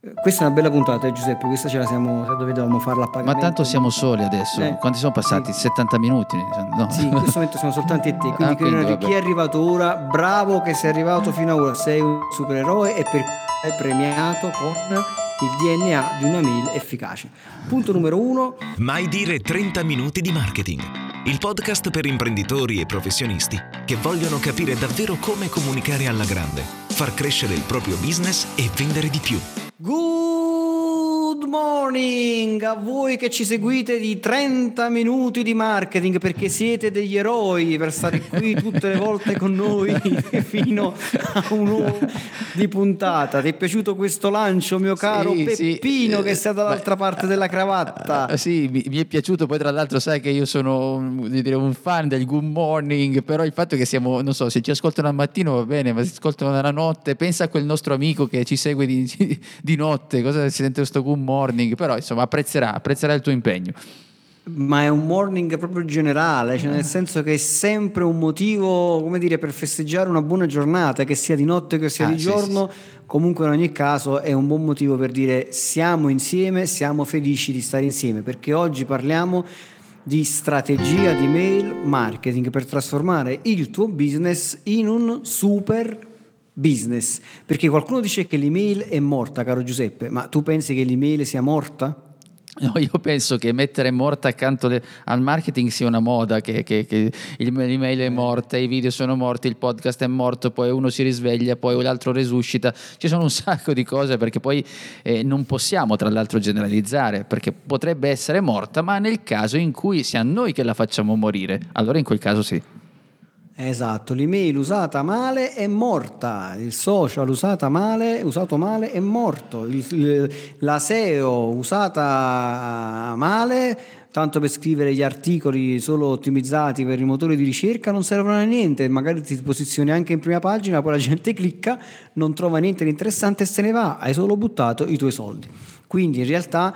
Questa è una bella puntata, eh, Giuseppe. Questa ce la siamo. Dovevamo farla a Ma pagamento. tanto siamo soli adesso. Eh, Quanti sono passati? sì. 70 minuti? No. Sì, in questo momento siamo soltanto e te. Quindi, Ah, quindi, credo che vabbè. chi è arrivato ora, bravo che sei arrivato fino ad ora, sei un supereroe e per è premiato con il DNA di una mail efficace. Punto numero uno, Mai dire 30 minuti di marketing. Il podcast per imprenditori e professionisti che vogliono capire davvero come comunicare alla grande, far crescere il proprio business e vendere di più. Good morning a voi che ci seguite di 30 minuti di marketing perché siete degli eroi per stare qui tutte le volte con noi fino a un'ora di puntata. Ti è piaciuto questo lancio, mio caro Sì, sì. Peppino, che Eh, sei dall'altra beh, parte della cravatta? Eh, sì, mi, mi è piaciuto, poi tra l'altro sai che io sono un, dire, un fan del good morning, però il fatto che siamo, non so, se ci ascoltano al mattino va bene, ma se ci ascoltano nella notte, pensa a quel nostro amico che ci segue di, di notte, cosa si sente questo good morning, però insomma apprezzerà, apprezzerà il tuo impegno. Ma è un morning proprio generale, cioè nel senso che è sempre un motivo, come dire, per festeggiare una buona giornata, che sia di notte che sia Ah, di sì, giorno, comunque in ogni caso è un buon motivo per dire siamo insieme, siamo felici di stare insieme, perché oggi parliamo di strategia di mail marketing per trasformare il tuo business in un super business. Perché qualcuno dice che l'email è morta, caro Giuseppe, ma tu pensi che l'email sia morta? No, io penso che mettere morta accanto le- al marketing sia una moda, che, che- che il- l'email è morta, i video sono morti, il podcast è morto, poi uno si risveglia, poi l'altro resuscita. Ci sono un sacco di cose perché poi eh, non possiamo tra l'altro generalizzare, perché potrebbe essere morta, ma nel caso in cui sia noi che la facciamo morire, allora in quel caso sì. Esatto, l'email usata male è morta, il social usata male, usato male è morto, il- il- la SEO usata male, tanto per scrivere gli articoli solo ottimizzati per i motori di ricerca non servono a niente, magari ti posizioni anche in prima pagina, poi la gente clicca, non trova niente di interessante e se ne va, hai solo buttato i tuoi soldi. Quindi in realtà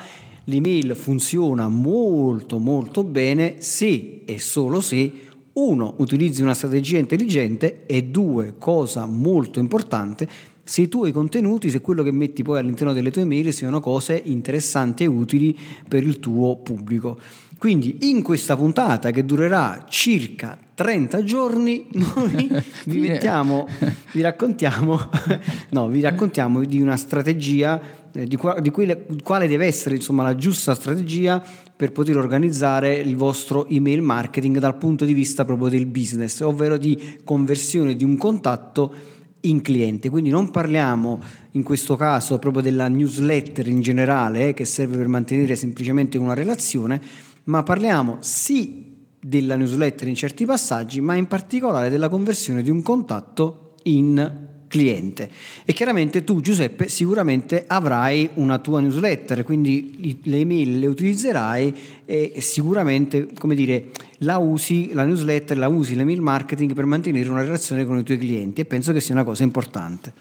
l'email funziona molto molto bene se e solo se uno, utilizzi una strategia intelligente e due, cosa molto importante, se i tuoi contenuti, se quello che metti poi all'interno delle tue mail siano cose interessanti e utili per il tuo pubblico. Quindi in questa puntata che durerà circa 30 giorni, noi vi mettiamo, vi raccontiamo, no, vi raccontiamo di una strategia eh, di, qua- di quelle- quale deve essere insomma la giusta strategia per poter organizzare il vostro email marketing dal punto di vista proprio del business, ovvero di conversione di un contatto in cliente. Quindi non parliamo in questo caso proprio della newsletter in generale eh, che serve per mantenere semplicemente una relazione, ma parliamo sì della newsletter in certi passaggi, ma in particolare della conversione di un contatto in cliente. E chiaramente tu, Giuseppe, sicuramente avrai una tua newsletter, quindi le email le utilizzerai e sicuramente, come dire, la usi, la newsletter, la usi l'email marketing per mantenere una relazione con i tuoi clienti e penso che sia una cosa importante.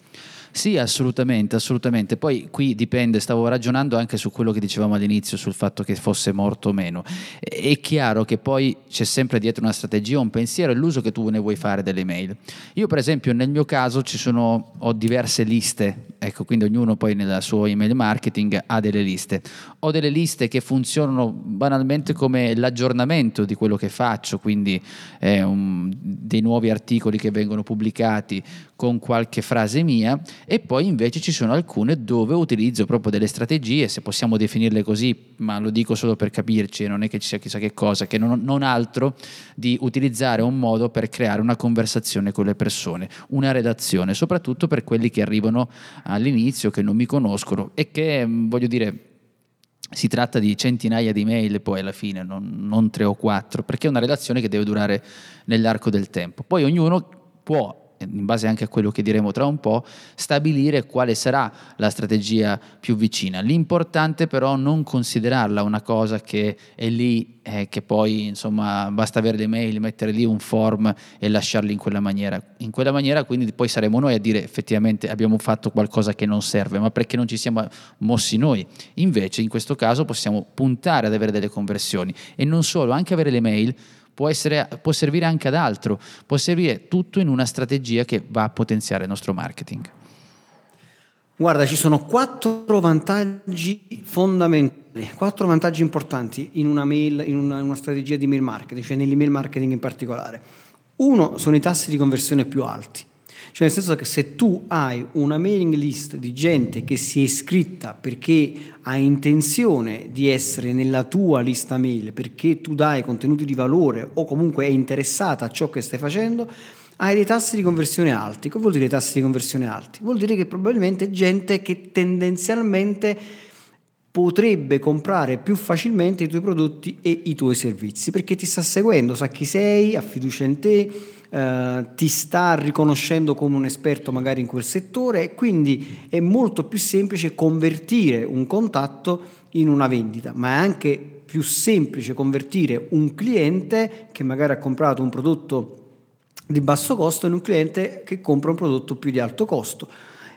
Sì, assolutamente, assolutamente. Poi qui dipende, stavo ragionando anche su quello che dicevamo all'inizio, sul fatto che fosse morto o meno. È chiaro che poi c'è sempre dietro una strategia, un pensiero e l'uso che tu ne vuoi fare delle mail. Io per esempio nel mio caso sono, ho diverse liste, ecco, quindi ognuno poi nel suo email marketing ha delle liste. Ho delle liste che funzionano banalmente come l'aggiornamento di quello che faccio, quindi eh, un- dei nuovi articoli che vengono pubblicati con qualche frase mia e poi invece ci sono alcune dove utilizzo proprio delle strategie, se possiamo definirle così, ma lo dico solo per capirci, non è che ci sia chissà che cosa, che non, non altro di utilizzare un modo per creare una conversazione con le persone, una redazione, soprattutto per quelli che arrivano all'inizio, che non mi conoscono e che, mh, voglio dire, si tratta di centinaia di mail poi alla fine, non, non tre o quattro, perché è una relazione che deve durare nell'arco del tempo. Poi ognuno può in base anche a quello che diremo tra un po', stabilire quale sarà la strategia più vicina. L'importante però non considerarla una cosa che è lì, eh, che poi insomma basta avere le mail, mettere lì un form e lasciarli in quella maniera. In quella maniera quindi poi saremo noi a dire effettivamente abbiamo fatto qualcosa che non serve, ma perché non ci siamo mossi noi. Invece in questo caso possiamo puntare ad avere delle conversioni e non solo, anche avere le mail può, essere, può servire anche ad altro, può servire tutto in una strategia che va a potenziare il nostro marketing. Guarda, ci sono quattro vantaggi fondamentali, quattro vantaggi importanti in una mail, in una, una strategia di mail marketing, cioè nell'email marketing in particolare. Uno sono i tassi di conversione più alti. Cioè nel senso che se tu hai una mailing list di gente che si è iscritta perché ha intenzione di essere nella tua lista mail, perché tu dai contenuti di valore o comunque è interessata a ciò che stai facendo, hai dei tassi di conversione alti. Cosa vuol dire tassi di conversione alti? Vuol dire che probabilmente gente che tendenzialmente potrebbe comprare più facilmente i tuoi prodotti e i tuoi servizi perché ti sta seguendo, sa chi sei, ha fiducia in te, eh, ti sta riconoscendo come un esperto magari in quel settore e quindi è molto più semplice convertire un contatto in una vendita, ma è anche più semplice convertire un cliente che magari ha comprato un prodotto di basso costo in un cliente che compra un prodotto più di alto costo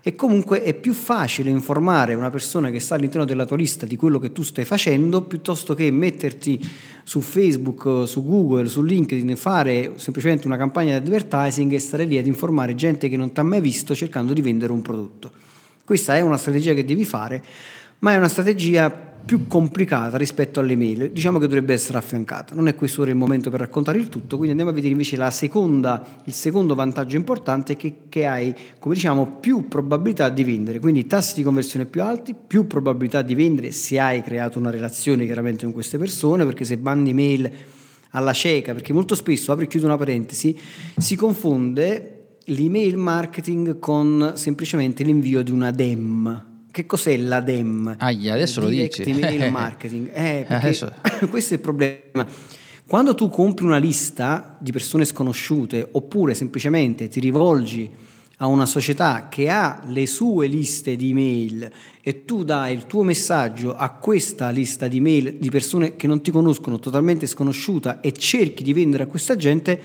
e comunque è più facile informare una persona che sta all'interno della tua lista di quello che tu stai facendo piuttosto che metterti su Facebook, su Google, su LinkedIn, fare semplicemente una campagna di advertising e stare lì ad informare gente che non ti ha mai visto cercando di vendere un prodotto. Questa è una strategia che devi fare, ma è una strategia più complicata rispetto alle mail, diciamo che dovrebbe essere affiancata. Non è questo ora il momento per raccontare il tutto, quindi andiamo a vedere invece seconda, il secondo vantaggio importante che, che hai, come diciamo, più probabilità di vendere, quindi tassi di conversione più alti, più probabilità di vendere se hai creato una relazione chiaramente con queste persone, perché se mandi mail alla cieca, perché molto spesso, apri e chiudo una parentesi, si confonde l'email marketing con semplicemente l'invio di una DEM, che cos'è la DEM? Aia, adesso lo dici. Email marketing. Eh, adesso... questo è il problema. Quando tu compri una lista di persone sconosciute oppure semplicemente ti rivolgi a una società che ha le sue liste di email e tu dai il tuo messaggio a questa lista di email di persone che non ti conoscono, totalmente sconosciuta e cerchi di vendere a questa gente,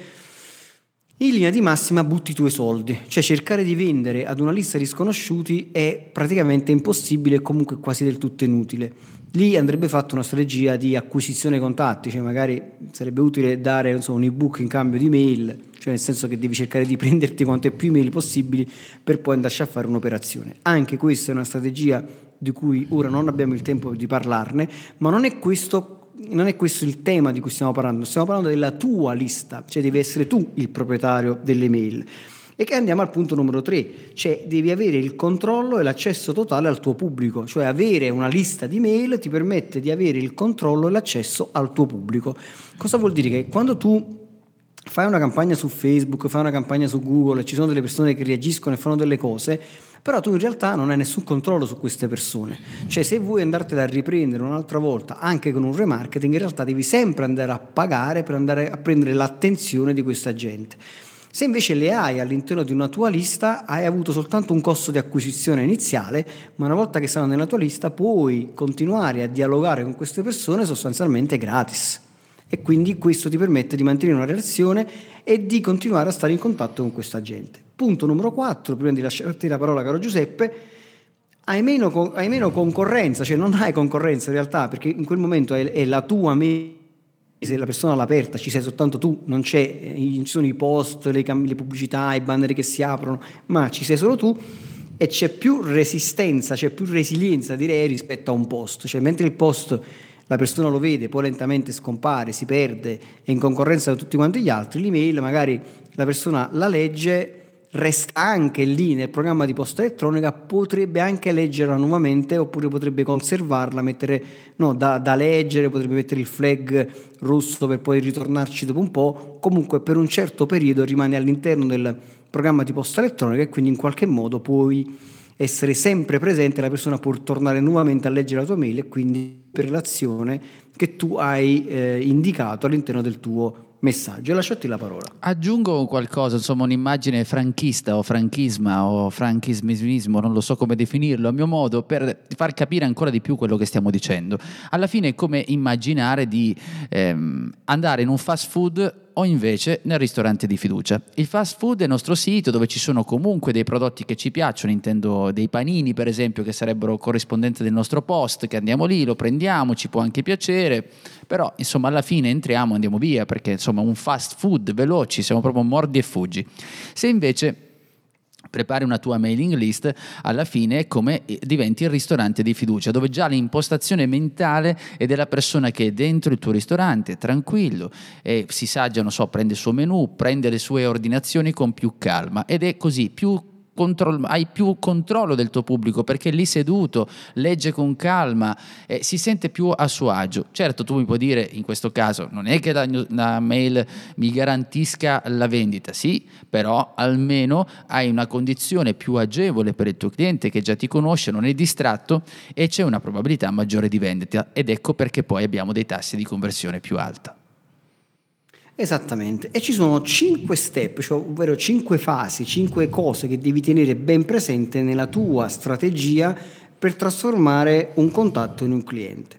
in linea di massima butti i tuoi soldi, cioè cercare di vendere ad una lista di sconosciuti è praticamente impossibile e comunque quasi del tutto inutile. Lì andrebbe fatta una strategia di acquisizione contatti, cioè magari sarebbe utile dare insomma, un ebook in cambio di mail, cioè nel senso che devi cercare di prenderti quante più email possibili per poi andarci a fare un'operazione. Anche questa è una strategia di cui ora non abbiamo il tempo di parlarne, ma non è questo non è questo il tema di cui stiamo parlando, stiamo parlando della tua lista, cioè devi essere tu il proprietario delle mail. E che andiamo al punto numero tre, cioè devi avere il controllo e l'accesso totale al tuo pubblico, cioè avere una lista di mail ti permette di avere il controllo e l'accesso al tuo pubblico. Cosa vuol dire? Che quando tu fai una campagna su Facebook, fai una campagna su Google e ci sono delle persone che reagiscono e fanno delle cose, però tu in realtà non hai nessun controllo su queste persone. Cioè se vuoi andartela a riprendere un'altra volta anche con un remarketing, in realtà devi sempre andare a pagare per andare a prendere l'attenzione di questa gente. Se invece le hai all'interno di una tua lista, hai avuto soltanto un costo di acquisizione iniziale, ma una volta che stanno nella tua lista puoi continuare a dialogare con queste persone sostanzialmente gratis. E quindi questo ti permette di mantenere una relazione e di continuare a stare in contatto con questa gente. Punto numero 4, prima di lasciarti la parola caro Giuseppe, hai meno, hai meno concorrenza, cioè non hai concorrenza in realtà perché in quel momento è, è la tua mail se la persona all'aperta ci sei soltanto tu, non c'è, eh, ci sono i post, le, le, pubblicità, i banner che si aprono, ma ci sei solo tu e c'è più resistenza, c'è più resilienza direi rispetto a un post, cioè mentre il post la persona lo vede, poi lentamente scompare, si perde, è in concorrenza con tutti quanti gli altri, l'email magari la persona la legge resta anche lì nel programma di posta elettronica, potrebbe anche leggerla nuovamente oppure potrebbe conservarla, mettere, no, da, da, leggere, potrebbe mettere il flag rosso per poi ritornarci dopo un po', comunque per un certo periodo rimane all'interno del programma di posta elettronica e quindi in qualche modo puoi essere sempre presente, la persona può tornare nuovamente a leggere la tua mail e quindi per l'azione che tu hai eh, indicato all'interno del tuo messaggio. Lasciati la parola. Aggiungo qualcosa, insomma, un'immagine franchista o franchisma o franchismismo, non lo so come definirlo, a mio modo, per far capire ancora di più quello che stiamo dicendo. Alla fine è come immaginare di ehm, andare in un fast food o invece nel ristorante di fiducia. Il fast food è il nostro sito dove ci sono comunque dei prodotti che ci piacciono, intendo dei panini per esempio che sarebbero corrispondenti del nostro post, che andiamo lì, lo prendiamo, ci può anche piacere, però insomma alla fine entriamo, andiamo via perché insomma un fast food veloci, siamo proprio mordi e fuggi. Se invece prepari una tua mailing list, alla fine è come eh, diventi il ristorante di fiducia, dove già l'impostazione mentale è della persona che è dentro il tuo ristorante, tranquillo, e si sa già, non so, prende il suo menù, prende le sue ordinazioni con più calma ed è così, più control- hai più controllo del tuo pubblico perché lì seduto, legge con calma, eh, si sente più a suo agio. Certo, tu mi puoi dire in questo caso, non è che la, la mail mi garantisca la vendita, sì, però almeno hai una condizione più agevole per il tuo cliente che già ti conosce, non è distratto e c'è una probabilità maggiore di vendita ed ecco perché poi abbiamo dei tassi di conversione più alta. Esattamente, e ci sono cinque step, cioè, ovvero cinque fasi, cinque cose che devi tenere ben presente nella tua strategia per trasformare un contatto in un cliente.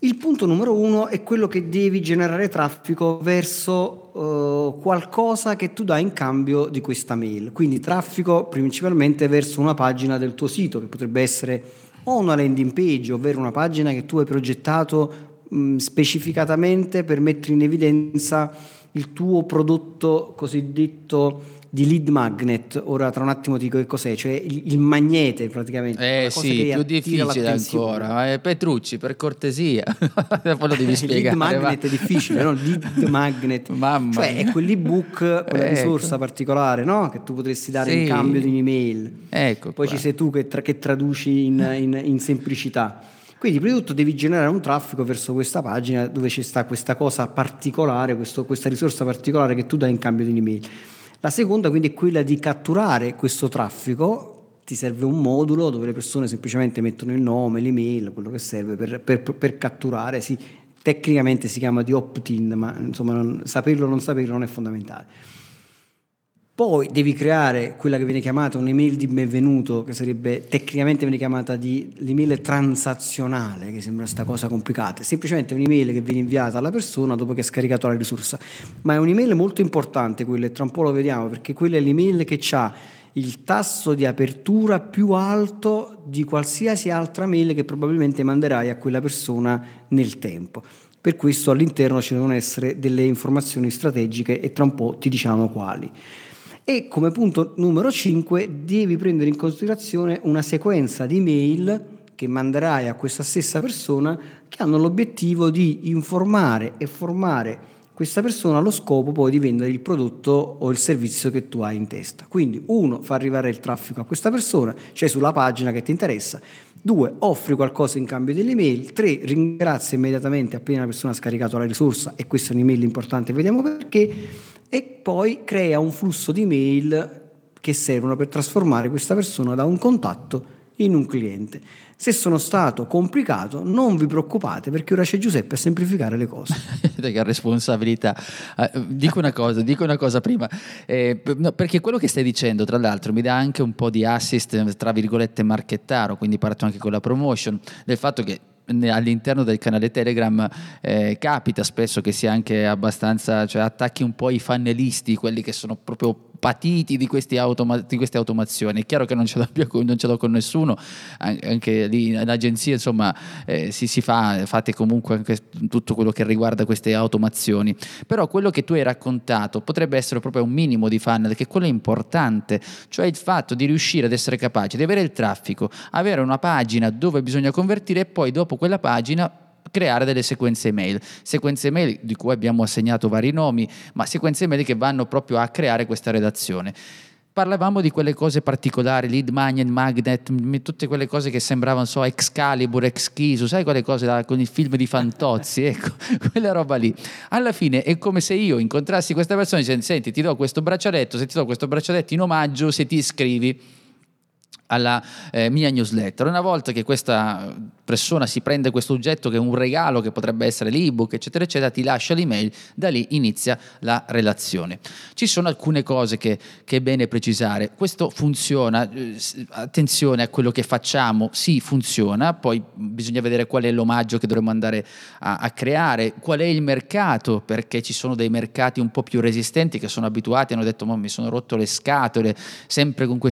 Il punto numero uno è quello che devi generare traffico verso uh, qualcosa che tu dai in cambio di questa mail. Quindi traffico principalmente verso una pagina del tuo sito, che potrebbe essere o una landing page, ovvero una pagina che tu hai progettato mh, specificatamente per mettere in evidenza il tuo prodotto cosiddetto di lead magnet, ora tra un attimo ti dico che cos'è, cioè il, il magnete praticamente. Eh sì, più difficile ancora, eh, Petrucci per cortesia, poi lo devi spiegare. lead magnet va. è difficile, no? Lead magnet, Mamma cioè è quell'ebook, quella Ecco. risorsa particolare no? che tu potresti dare Sì. in cambio di un'email. Ecco Poi qua. ci sei tu che, tra- che traduci in, in- in semplicità. Quindi prima di tutto devi generare un traffico verso questa pagina dove ci sta questa cosa particolare, questo- questa risorsa particolare che tu dai in cambio di un'email. La seconda quindi è quella di catturare questo traffico, ti serve un modulo dove le persone semplicemente mettono il nome, l'email, quello che serve per, per- per catturare, sì, tecnicamente si chiama di opt-in, ma insomma non- saperlo o non saperlo non è fondamentale. Poi devi creare quella che viene chiamata un'email di benvenuto, che sarebbe tecnicamente viene chiamata di l'email transazionale, che sembra sta cosa complicata. È semplicemente un'email che viene inviata alla persona dopo che ha scaricato la risorsa. Ma è un'email molto importante quella, e tra un po' lo vediamo, perché quella è l'email che ha il tasso di apertura più alto di qualsiasi altra mail che probabilmente manderai a quella persona nel tempo. Per questo all'interno ci devono essere delle informazioni strategiche e tra un po' ti diciamo quali. E come punto numero 5 devi prendere in considerazione una sequenza di mail che manderai a questa stessa persona che hanno l'obiettivo di informare e formare questa persona allo scopo poi di vendere il prodotto o il servizio che tu hai in testa. Quindi uno, fa arrivare il traffico a questa persona, cioè sulla pagina che ti interessa, due, offri qualcosa in cambio delle mail, tre, ringrazia immediatamente appena la persona ha scaricato la risorsa e questa è un'email importante, vediamo perché, e poi crea un flusso di mail che servono per trasformare questa persona da un contatto in un cliente. Se sono stato complicato, non vi preoccupate perché ora c'è Giuseppe a semplificare le cose. che responsabilità. Eh, dico una cosa, dico una cosa prima, eh, no, perché quello che stai dicendo, tra l'altro, mi dà anche un po' di assist, tra virgolette, marchettaro, quindi parto anche con la promotion, del fatto che all'interno del canale Telegram eh, capita spesso che sia anche abbastanza, cioè attacchi un po' i fannelisti, quelli che sono proprio patiti di, automa- di queste automazioni. È chiaro che non ce l'ho, più non ce l'ho con nessuno, an- anche lì in agenzia insomma eh, si, si fa, fate comunque anche tutto quello che riguarda queste automazioni. Però quello che tu hai raccontato potrebbe essere proprio un minimo di funnel, che quello è importante, cioè il fatto di riuscire ad essere capaci di avere il traffico, avere una pagina dove bisogna convertire e poi dopo quella pagina creare delle sequenze email, sequenze email di cui abbiamo assegnato vari nomi, ma sequenze email che vanno proprio a creare questa redazione. Parlavamo di quelle cose particolari, lead magnet, magnet, tutte quelle cose che sembravano, so, Excalibur, Exchisu, sai quelle cose là con il film di Fantozzi, ecco, quella roba lì. Alla fine è come se io incontrassi questa persona e dicendo, senti, ti do questo braccialetto, se ti do questo braccialetto in omaggio, se ti iscrivi alla eh, mia newsletter. Una volta che questa persona si prende questo oggetto che è un regalo che potrebbe essere l'ebook, eccetera, eccetera, ti lascia l'email, da lì inizia la relazione. Ci sono alcune cose che, che è bene precisare. Questo funziona, eh, attenzione a quello che facciamo, sì funziona, poi bisogna vedere qual è l'omaggio che dovremmo andare a, a creare, qual è il mercato, perché ci sono dei mercati un po' più resistenti che sono abituati, hanno detto mi sono rotto le scatole, sempre con questo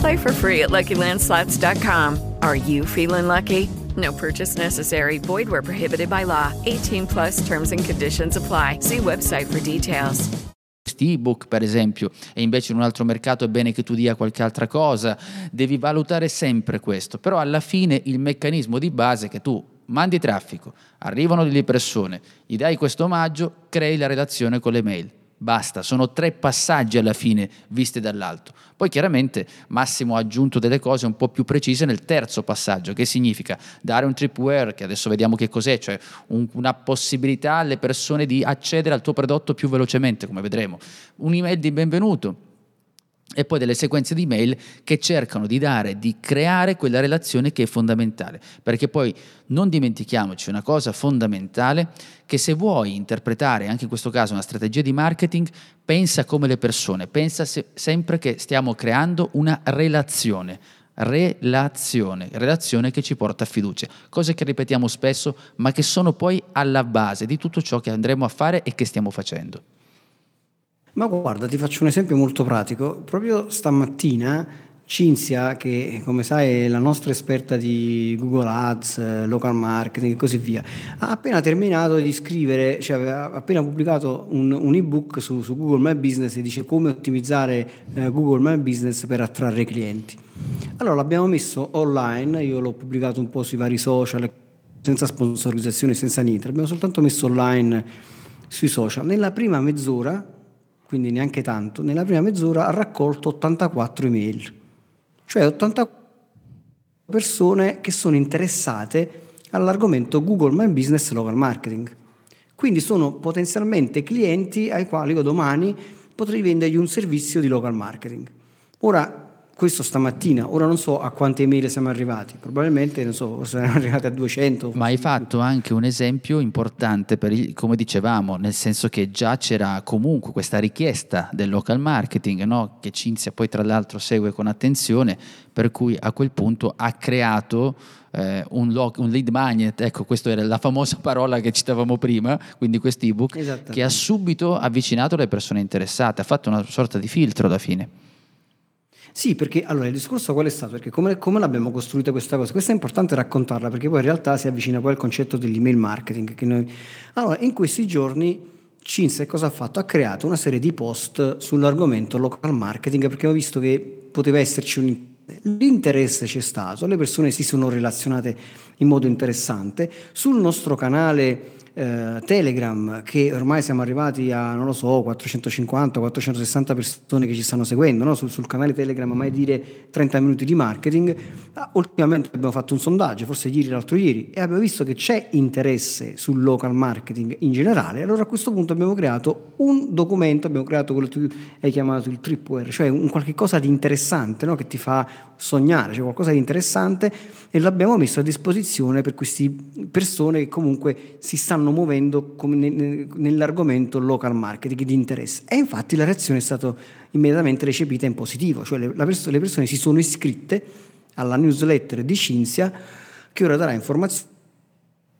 Play for free at LuckyLandSlots.com. Are you feeling lucky? No purchase necessary. Void where prohibited by law. 18 plus terms and conditions apply. See website for details. ebook per esempio e invece in un altro mercato è bene che tu dia qualche altra cosa devi valutare sempre questo però alla fine il meccanismo di base è che tu mandi traffico arrivano delle persone gli dai questo omaggio crei la relazione con le mail Basta, sono tre passaggi alla fine visti dall'alto. Poi chiaramente Massimo ha aggiunto delle cose un po' più precise nel terzo passaggio, che significa dare un tripware, che adesso vediamo che cos'è, cioè un, una possibilità alle persone di accedere al tuo prodotto più velocemente, come vedremo. Un'email di benvenuto, e poi delle sequenze di mail che cercano di dare, di creare quella relazione che è fondamentale, perché poi non dimentichiamoci una cosa fondamentale, che se vuoi interpretare anche in questo caso una strategia di marketing, pensa come le persone, pensa se, sempre che stiamo creando una relazione, relazione, relazione che ci porta a fiducia, cose che ripetiamo spesso, ma che sono poi alla base di tutto ciò che andremo a fare e che stiamo facendo. Ma guarda, ti faccio un esempio molto pratico. Proprio stamattina Cinzia, che come sai è la nostra esperta di Google Ads, local marketing e così via, ha appena terminato di scrivere, cioè ha appena pubblicato un, un ebook su, su, Google My Business e dice come ottimizzare eh, Google My Business per attrarre clienti. Allora l'abbiamo messo online, io l'ho pubblicato un po' sui vari social, senza sponsorizzazione, senza niente, l'abbiamo soltanto messo online sui social. Nella prima mezz'ora quindi neanche tanto, nella prima mezz'ora ha raccolto 84 email, cioè 84 persone che sono interessate all'argomento Google My Business Local Marketing. Quindi sono potenzialmente clienti ai quali io domani potrei vendergli un servizio di local marketing. Ora, questo stamattina, ora non so a quante email siamo arrivati, probabilmente non so, siamo arrivati a 200. Ma hai fatto anche un esempio importante, per il, come dicevamo, nel senso che già c'era comunque questa richiesta del local marketing, no? che Cinzia poi tra l'altro segue con attenzione, per cui a quel punto ha creato eh, un, log, un, lead magnet, ecco questa era la famosa parola che citavamo prima, quindi questo ebook, che ha subito avvicinato le persone interessate, ha fatto una sorta di filtro alla fine. Sì, perché allora il discorso qual è stato? Perché come, come, l'abbiamo costruita questa cosa? Questa è importante raccontarla perché poi in realtà si avvicina poi al concetto dell'email marketing. Noi... Allora, in questi giorni Cinse cosa ha fatto? Ha creato una serie di post sull'argomento local marketing perché ho visto che poteva esserci un L'interesse c'è stato, le persone si sono relazionate in modo interessante. Sul nostro canale eh, Telegram, che ormai siamo arrivati a, non lo so, 450-460 persone che ci stanno seguendo, no? sul, sul, canale Telegram, mai dire 30 minuti di marketing, ah, ultimamente abbiamo fatto un sondaggio, forse ieri l'altro ieri, e abbiamo visto che c'è interesse sul local marketing in generale, allora a questo punto abbiamo creato un documento, abbiamo creato quello che hai chiamato il tripware, cioè un qualche cosa di interessante no? che ti fa sognare, cioè qualcosa di interessante e l'abbiamo messo a disposizione per queste persone che comunque si stanno muovendo nell'argomento local marketing di interesse. E infatti la reazione è stata immediatamente recepita in positivo, cioè le, le persone si sono iscritte alla newsletter di Cinzia che ora darà informazioni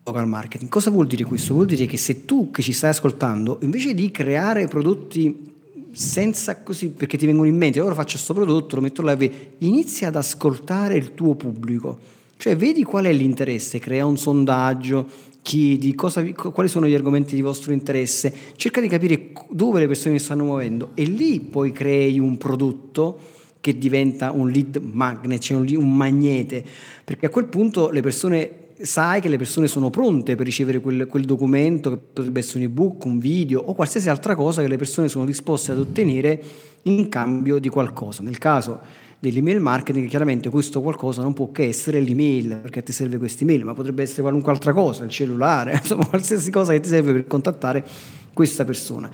local marketing. Cosa vuol dire questo? Vuol dire che se tu che ci stai ascoltando, invece di creare prodotti senza così, perché ti vengono in mente, ora faccio questo prodotto, lo metto là, inizia ad ascoltare il tuo pubblico, cioè vedi qual è l'interesse, crea un sondaggio, chiedi cosa, quali sono gli argomenti di vostro interesse, cerca di capire dove le persone si stanno muovendo e lì poi crei un prodotto che diventa un lead magnet, cioè un, un magnete, perché a quel punto le persone sai che le persone sono pronte per ricevere quel, quel, documento, che potrebbe essere un ebook, un video o qualsiasi altra cosa che le persone sono disposte ad ottenere in cambio di qualcosa. Nel caso dell'email marketing, chiaramente questo qualcosa non può che essere l'email, perché ti serve questa email, ma potrebbe essere qualunque altra cosa, il cellulare, insomma qualsiasi cosa che ti serve per contattare questa persona.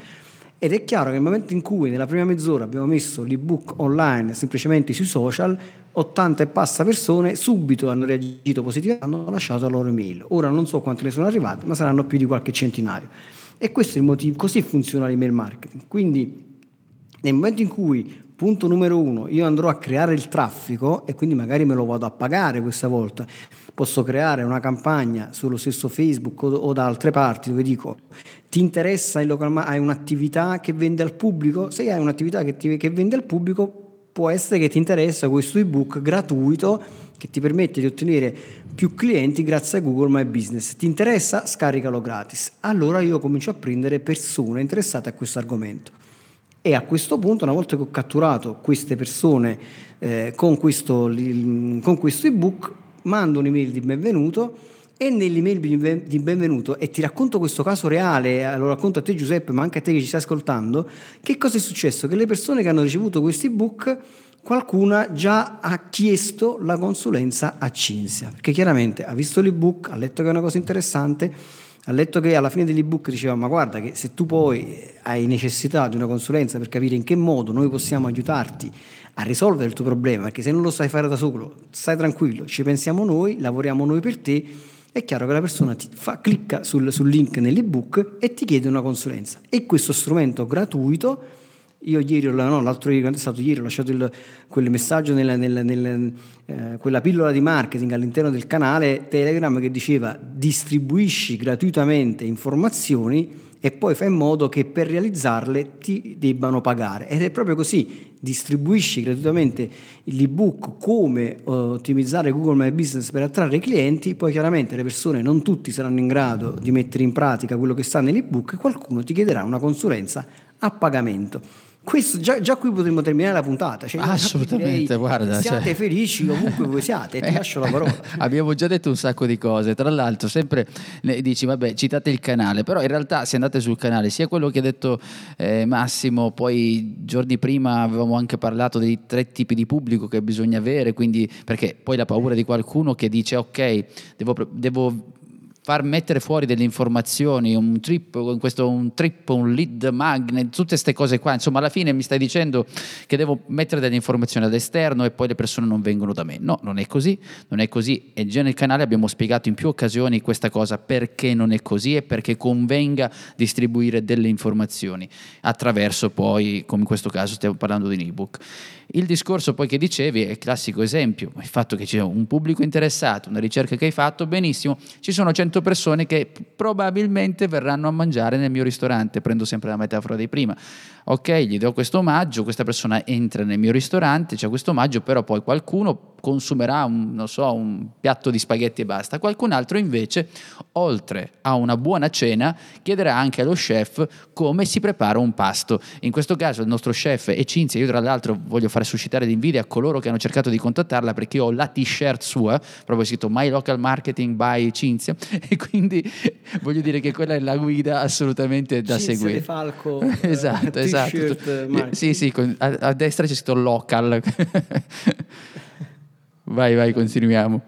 Ed è chiaro che nel momento in cui nella prima mezz'ora abbiamo messo l'ebook online semplicemente sui social, 80 e passa persone subito hanno reagito positivamente, hanno lasciato la loro email. Ora non so quante ne sono arrivate, ma saranno più di qualche centinaio. E questo è il motivo, così funziona l'email marketing. Quindi nel momento in cui punto numero uno, io andrò a creare il traffico e quindi magari me lo vado a pagare questa volta. Posso creare una campagna sullo stesso Facebook o, o da altre parti dove dico ti interessa il local hai un'attività che vende al pubblico? Se hai un'attività che, ti, che vende al pubblico può essere che ti interessa questo ebook gratuito che ti permette di ottenere più clienti grazie a Google My Business. Ti interessa? Scaricalo gratis. Allora io comincio a prendere persone interessate a questo argomento. E a questo punto, una volta che ho catturato queste persone eh, con, questo, con questo ebook, mando un'email di benvenuto e nell'email di benvenuto, e ti racconto questo caso reale, eh, lo racconto a te Giuseppe, ma anche a te che ci stai ascoltando, che cosa è successo? Che le persone che hanno ricevuto questo ebook, qualcuna già ha chiesto la consulenza a Cinzia, perché chiaramente ha visto l'ebook, ha letto che è una cosa interessante, ha letto che alla fine dell'ebook diceva ma guarda che se tu poi hai necessità di una consulenza per capire in che modo noi possiamo aiutarti a risolvere il tuo problema, perché se non lo sai fare da solo, stai tranquillo, ci pensiamo noi, lavoriamo noi per te, è chiaro che la persona ti fa, clicca sul, sul link nell'ebook e ti chiede una consulenza. E questo strumento gratuito io ieri, no, l'altro ieri, quando è stato ieri, ho lasciato il, quel messaggio, nella, nella, nella eh, quella pillola di marketing all'interno del canale Telegram che diceva distribuisci gratuitamente informazioni e poi fai in modo che per realizzarle ti debbano pagare. Ed è proprio così, distribuisci gratuitamente l'ebook come uh, ottimizzare Google My Business per attrarre clienti, poi chiaramente le persone non tutti saranno in grado di mettere in pratica quello che sta nell'ebook e qualcuno ti chiederà una consulenza a pagamento. Questo, già, già, qui potremmo terminare la puntata. Cioè, Assolutamente, direi, guarda. Siate cioè... felici ovunque voi siate, ti eh, lascio la parola. Abbiamo già detto un sacco di cose. Tra l'altro, sempre dici, vabbè, citate il canale, però in realtà se andate sul canale, sia quello che ha detto eh, Massimo, poi giorni prima avevamo anche parlato dei tre tipi di pubblico che bisogna avere, quindi, perché poi la paura di qualcuno che dice, ok, devo, devo far mettere fuori delle informazioni, un trip, questo, un trip, un lead magnet, tutte queste cose qua, insomma alla fine mi stai dicendo che devo mettere delle informazioni all'esterno e poi le persone non vengono da me. No, non è così, non è così e già nel canale abbiamo spiegato in più occasioni questa cosa perché non è così e perché convenga distribuire delle informazioni attraverso poi, come in questo caso stiamo parlando di un ebook. Il discorso poi che dicevi è il classico esempio, il fatto che c'è un pubblico interessato, una ricerca che hai fatto, benissimo, ci sono 100 persone che probabilmente verranno a mangiare nel mio ristorante, prendo sempre la metafora di prima, ok, gli do questo omaggio, questa persona entra nel mio ristorante, c'è questo omaggio, però poi qualcuno consumerà un, so, un piatto di spaghetti e basta, qualcun altro invece, oltre a una buona cena, chiederà anche allo chef come si prepara un pasto. In questo caso il nostro chef è Cinzia, io tra l'altro voglio fare suscitare l'invidia a coloro che hanno cercato di contattarla perché ho la t-shirt sua, proprio scritto My Local Marketing by Cinzia, e quindi voglio dire che quella è la guida assolutamente da Cinzia seguire. Falco, esatto, esatto esatto. Sì, sì, a, a destra c'è scritto local. vai, vai, continuiamo.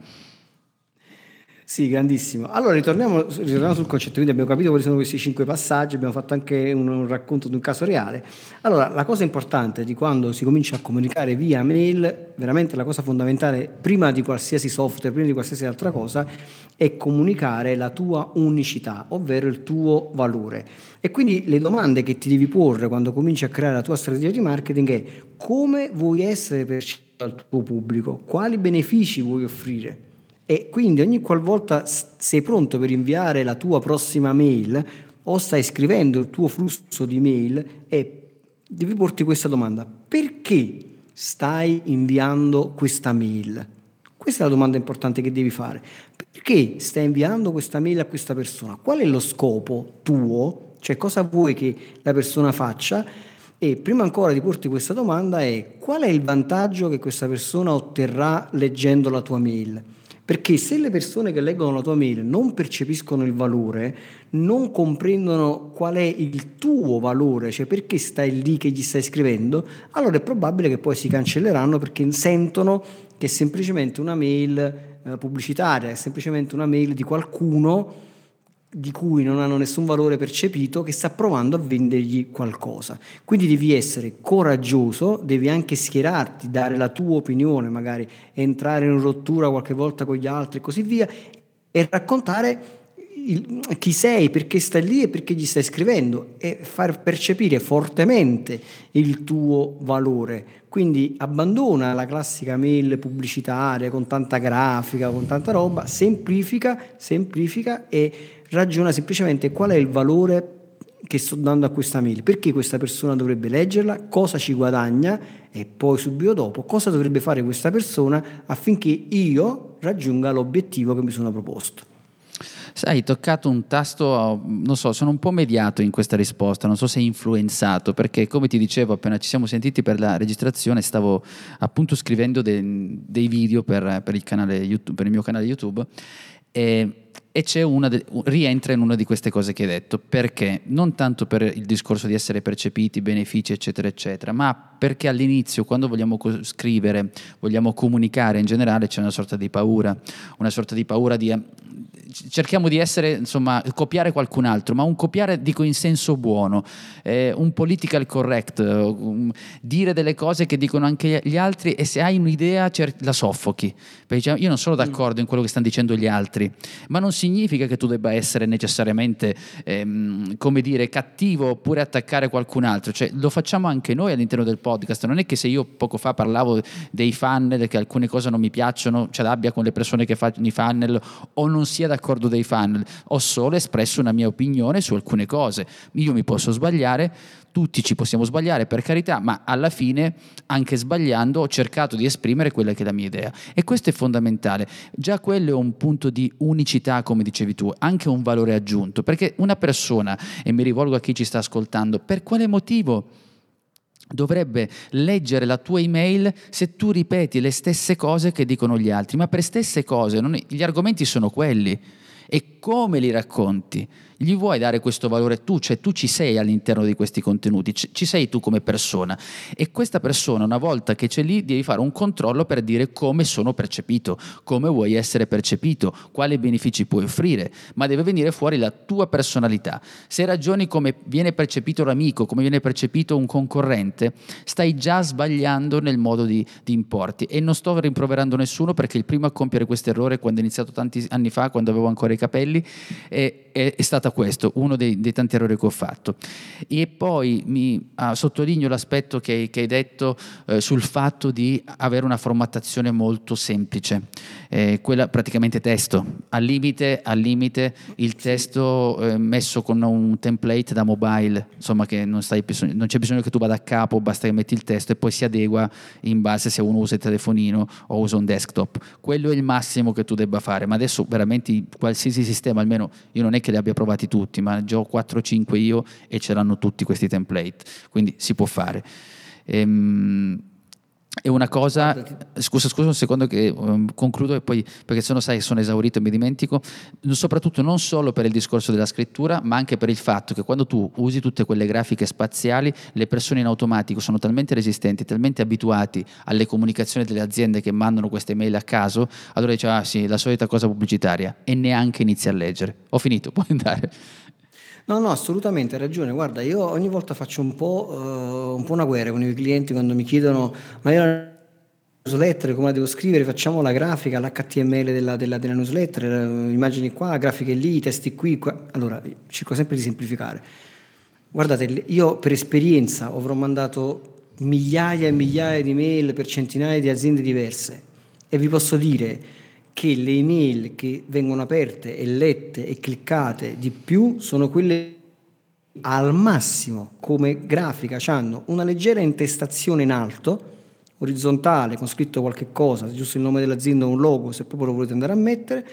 Sì, grandissimo. Allora ritorniamo, ritorniamo, sul concetto, quindi abbiamo capito quali sono questi cinque passaggi, abbiamo fatto anche un, un, racconto di un caso reale. Allora, la cosa importante di quando si comincia a comunicare via mail, veramente la cosa fondamentale, prima di qualsiasi software, prima di qualsiasi altra cosa, è comunicare la tua unicità, ovvero il tuo valore. E quindi le domande che ti devi porre quando cominci a creare la tua strategia di marketing è come vuoi essere percepito dal tuo pubblico, quali benefici vuoi offrire e quindi ogni qualvolta sei pronto per inviare la tua prossima mail o stai scrivendo il tuo flusso di mail, è devi porti questa domanda. Perché stai inviando questa mail? Questa è la domanda importante che devi fare. Perché stai inviando questa mail a questa persona? Qual è lo scopo tuo? Cioè cosa vuoi che la persona faccia? E prima ancora di porti questa domanda è qual è il vantaggio che questa persona otterrà leggendo la tua mail? Perché se le persone che leggono la tua mail non percepiscono il valore, non comprendono qual è il tuo valore, cioè perché stai lì che gli stai scrivendo, allora è probabile che poi si cancelleranno perché sentono che è semplicemente una mail eh, pubblicitaria, è semplicemente una mail di qualcuno di cui non hanno nessun valore percepito che sta provando a vendergli qualcosa. Quindi devi essere coraggioso, devi anche schierarti, dare la tua opinione, magari entrare in rottura qualche volta con gli altri e così via e raccontare il, chi sei, perché stai lì e perché gli stai scrivendo e far percepire fortemente il tuo valore. Quindi abbandona la classica mail pubblicitaria con tanta grafica, con tanta roba, semplifica, semplifica e ragiona semplicemente qual è il valore che sto dando a questa mail, perché questa persona dovrebbe leggerla, cosa ci guadagna e poi subito dopo cosa dovrebbe fare questa persona affinché io raggiunga l'obiettivo che mi sono proposto. Hai toccato un tasto, non so, sono un po' mediato in questa risposta, non so se influenzato, perché come ti dicevo appena ci siamo sentiti per la registrazione, stavo appunto scrivendo de, dei video per, per, il YouTube, per il mio canale YouTube e e c'è una de- rientra in una di queste cose che hai detto. Perché? Non tanto per il discorso di essere percepiti, benefici, eccetera, eccetera, ma perché all'inizio, quando vogliamo co- scrivere, vogliamo comunicare in generale, c'è una sorta di paura, una sorta di paura di cerchiamo di essere, insomma, copiare qualcun altro, ma un copiare dico in senso buono, eh, un political correct, um, dire delle cose che dicono anche gli altri e se hai un'idea cer- la soffochi. Perché io non sono mm. d'accordo in quello che stanno dicendo gli altri, ma non significa che tu debba essere necessariamente, ehm, come dire, cattivo oppure attaccare qualcun altro. Cioè, lo facciamo anche noi all'interno del podcast. Non è che se io poco fa parlavo dei funnel, che alcune cose non mi piacciono, ce l'abbia con le persone che fanno i funnel o non sia d'accordo dei fan, ho solo espresso una mia opinione su alcune cose. Io mi posso sbagliare, tutti ci possiamo sbagliare per carità, ma alla fine, anche sbagliando, ho cercato di esprimere quella che è la mia idea. E questo è fondamentale. Già quello è un punto di unicità, come dicevi tu, anche un valore aggiunto, perché una persona, e mi rivolgo a chi ci sta ascoltando, per quale motivo? dovrebbe leggere la tua email se tu ripeti le stesse cose che dicono gli altri, ma per stesse cose, è, gli argomenti sono quelli e come li racconti? Gli vuoi dare questo valore? Tu, cioè tu ci sei all'interno di questi contenuti, ci sei tu come persona. E questa persona una volta che c'è lì devi fare un controllo per dire come sono percepito, come vuoi essere percepito, quali benefici puoi offrire, ma deve venire fuori la tua personalità. Se ragioni come viene percepito l'amico, come viene percepito un concorrente, stai già sbagliando nel modo di, di importi. E non sto rimproverando nessuno perché il primo a compiere questo errore quando ho iniziato tanti anni fa, quando avevo ancora i capelli, è, è, è stata questo, uno dei, dei, tanti errori che ho fatto. E poi mi ah, sottolineo l'aspetto che, che hai detto eh, sul fatto di avere una formattazione molto semplice, eh, quella praticamente testo, al limite, al limite il testo eh, messo con un template da mobile, insomma che non, stai, non c'è bisogno che tu vada a capo, basta che metti il testo e poi si adegua in base se uno usa il telefonino o usa un desktop. Quello è il massimo che tu debba fare, ma adesso veramente qualsiasi sistema, almeno io non è che li abbia provati tutti, ma già ho 4-5 io e ce l'hanno tutti questi template, quindi si può fare. Ehm, e una cosa, scusa, scusa un secondo che um, concludo e poi, perché se no sai sono esaurito e mi dimentico, soprattutto non solo per il discorso della scrittura, ma anche per il fatto che quando tu usi tutte quelle grafiche spaziali, le persone in automatico sono talmente resistenti, talmente abituati alle comunicazioni delle aziende che mandano queste mail a caso, allora dice, ah sì, la solita cosa pubblicitaria, e neanche inizi a leggere. Ho finito, puoi andare. No, no, assolutamente, hai ragione. Guarda, io ogni volta faccio un po', uh, un po', una guerra con i miei clienti quando mi chiedono, ma io la newsletter come la devo scrivere? Facciamo la grafica, l'HTML della, della, della newsletter, uh, immagini qua, grafiche lì, testi qui, qua. Allora, cerco sempre di semplificare. Guardate, io per esperienza avrò mandato migliaia e migliaia di mail per centinaia di aziende diverse e vi posso dire che le email che vengono aperte e lette e cliccate di più sono quelle al massimo come grafica hanno una leggera intestazione in alto, orizzontale, con scritto qualche cosa, giusto il nome dell'azienda o un logo, se proprio lo volete andare a mettere,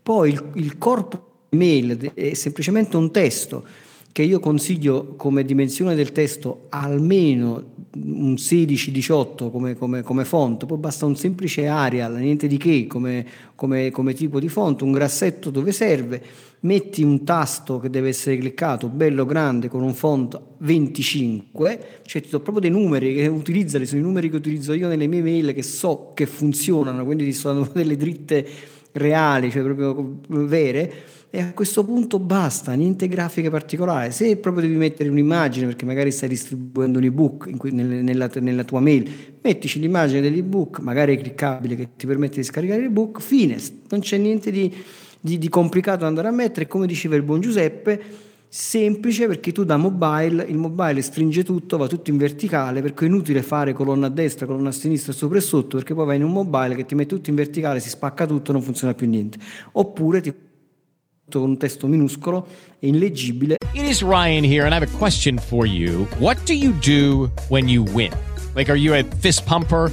poi il, il corpo email è semplicemente un testo che io consiglio come dimensione del testo almeno un 16-18 come, come, come, font, poi basta un semplice Arial, niente di che come, come, tipo di font, un grassetto dove serve, metti un tasto che deve essere cliccato bello grande con un font 25, cioè ti do proprio dei numeri che utilizzali, sono i numeri che utilizzo io nelle mie mail che so che funzionano, quindi ti sto delle dritte reali, cioè proprio vere e a questo punto basta, niente grafiche particolari. Se proprio devi mettere un'immagine, perché magari stai distribuendo un ebook cui, nella, nella, tua mail, mettici l'immagine dell'ebook, magari cliccabile che ti permette di scaricare l'ebook, fine, non c'è niente di, di, di complicato da andare a mettere, come diceva il buon Giuseppe, semplice perché tu da mobile, il mobile stringe tutto, va tutto in verticale, perché è inutile fare colonna a destra, colonna a sinistra, sopra e sotto, perché poi vai in un mobile che ti mette tutto in verticale, si spacca tutto, non funziona più niente. Oppure ti un testo minuscolo e illeggibile. It is Ryan here and I have a question for you. What do you do when you win? Like are you a fist pumper?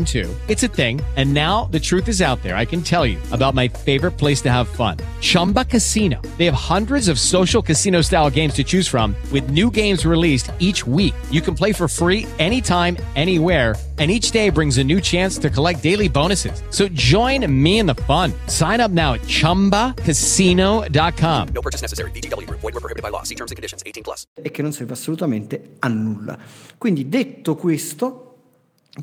fun too. It's a thing. And now the truth is out there. I can tell you about my favorite place to have fun. Chumba Casino. They have hundreds of social casino style games to choose from with new games released each week. You can play for free anytime, anywhere. And each day brings a new chance to collect daily bonuses. So join me in the fun. Sign up now at ChumbaCasino.com. No purchase necessary. BGW. Void were prohibited by law. See terms and conditions. 18 plus. E che non serve assolutamente a nulla. Quindi detto questo,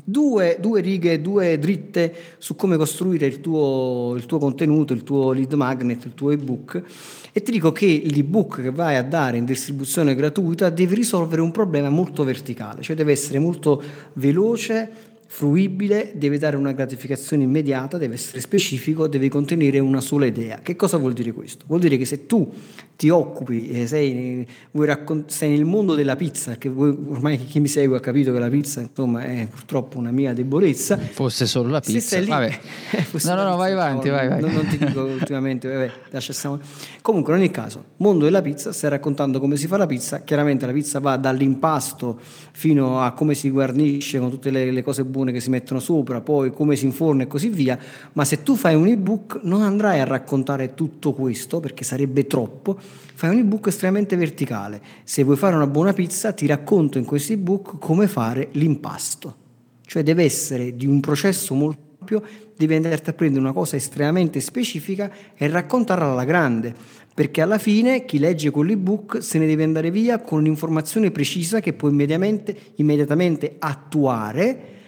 Due, due, righe, due dritte su come costruire il tuo, il tuo, contenuto, il tuo lead magnet, il tuo ebook e ti dico che l'ebook che vai a dare in distribuzione gratuita deve risolvere un problema molto verticale, cioè deve essere molto veloce, fruibile, deve dare una gratificazione immediata, deve essere specifico, deve contenere una sola idea. Che cosa vuol dire questo? Vuol dire che se tu ti occupi, eh, sei, raccont- sei nel mondo della pizza, che voi, ormai chi mi segue ha capito che la pizza insomma, è purtroppo una mia debolezza. Fosse solo la pizza. Lì, vabbè. Eh, no, no, no, vai avanti, vai, vai. Non, non, ti dico ultimamente, vabbè, lascia stare. Comunque, in ogni caso, mondo della pizza, stai raccontando come si fa la pizza, chiaramente la pizza va dall'impasto fino a come si guarnisce con tutte le, le cose buone che si mettono sopra, poi come si inforna e così via, ma se tu fai un ebook non andrai a raccontare tutto questo perché sarebbe troppo, fai un ebook estremamente verticale. Se vuoi fare una buona pizza ti racconto in questo ebook come fare l'impasto, cioè deve essere di un processo molto ampio, devi andarti a prendere una cosa estremamente specifica e raccontarla alla grande perché alla fine chi legge quell'ebook se ne deve andare via con un'informazione precisa che può immediatamente, immediatamente attuare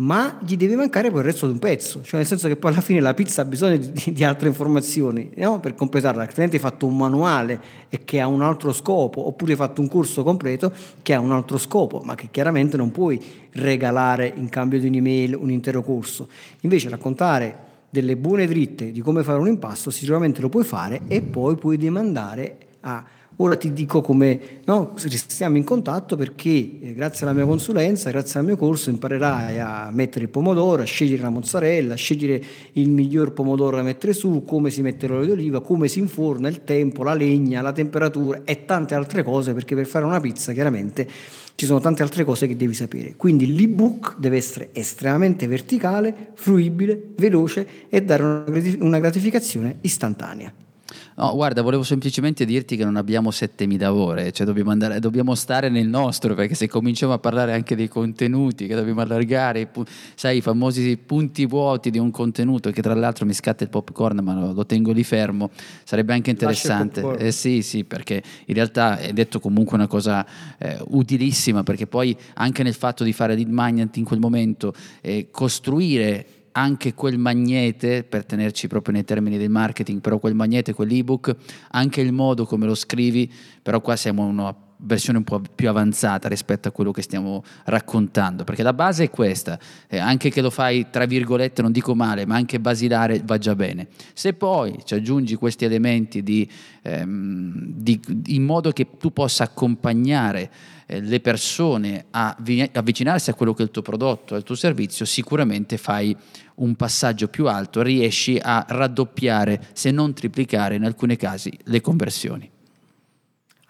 ma gli deve mancare poi il resto di un pezzo, cioè nel senso che poi alla fine la pizza ha bisogno di, di altre informazioni no? per completarla, altrimenti hai fatto un manuale che ha un altro scopo, oppure hai fatto un corso completo che ha un altro scopo, ma che chiaramente non puoi regalare in cambio di un'email un intero corso. Invece raccontare delle buone dritte di come fare un impasto sicuramente lo puoi fare e poi puoi demandare a Ora ti dico come no, stiamo in contatto perché eh, grazie alla mia consulenza, grazie al mio corso imparerai a mettere il pomodoro, a scegliere la mozzarella, a scegliere il miglior pomodoro da mettere su, come si mette l'olio d'oliva, come si inforna, il tempo, la legna, la temperatura e tante altre cose perché per fare una pizza chiaramente ci sono tante altre cose che devi sapere. Quindi l'ebook deve essere estremamente verticale, fruibile, veloce e dare una gratificazione istantanea. No, guarda, volevo semplicemente dirti che non abbiamo 7000 ore, cioè dobbiamo, andare, dobbiamo stare nel nostro, perché se cominciamo a parlare anche dei contenuti, che dobbiamo allargare, sai, i famosi punti vuoti di un contenuto, che tra l'altro mi scatta il popcorn, ma lo, lo tengo lì fermo, sarebbe anche interessante. Eh, sì, sì, perché in realtà è detto comunque una cosa eh, utilissima, perché poi anche nel fatto di fare lead magnet in quel momento, eh, costruire anche quel magnete, per tenerci proprio nei termini del marketing, però quel magnete, quell'ebook, anche il modo come lo scrivi, però qua siamo uno versione un po' più avanzata rispetto a quello che stiamo raccontando, perché la base è questa, eh, anche che lo fai tra virgolette, non dico male, ma anche basilare va già bene. Se poi ci aggiungi questi elementi di, ehm, di, in modo che tu possa accompagnare eh, le persone a vi- avvicinarsi a quello che è il tuo prodotto, al tuo servizio, sicuramente fai un passaggio più alto, riesci a raddoppiare, se non triplicare in alcuni casi, le conversioni.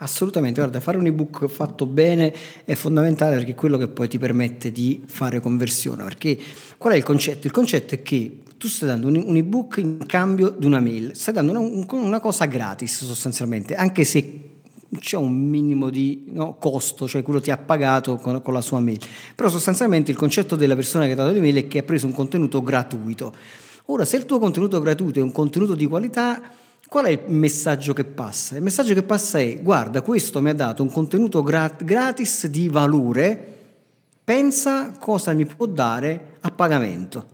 Assolutamente, guarda, fare un ebook fatto bene è fondamentale perché è quello che poi ti permette di fare conversione. Perché qual è il concetto? Il concetto è che tu stai dando un, un ebook in cambio di una mail, stai dando una, una cosa gratis sostanzialmente, anche se c'è un minimo di no, costo, cioè quello ti ha pagato con, con, la sua mail. Però sostanzialmente il concetto della persona che ha dato l'email è che ha preso un contenuto gratuito. Ora, se il tuo contenuto gratuito è un contenuto di qualità, Qual è il messaggio che passa? Il messaggio che passa è, guarda, questo mi ha dato un contenuto grat- gratis di valore, pensa cosa mi può dare a pagamento.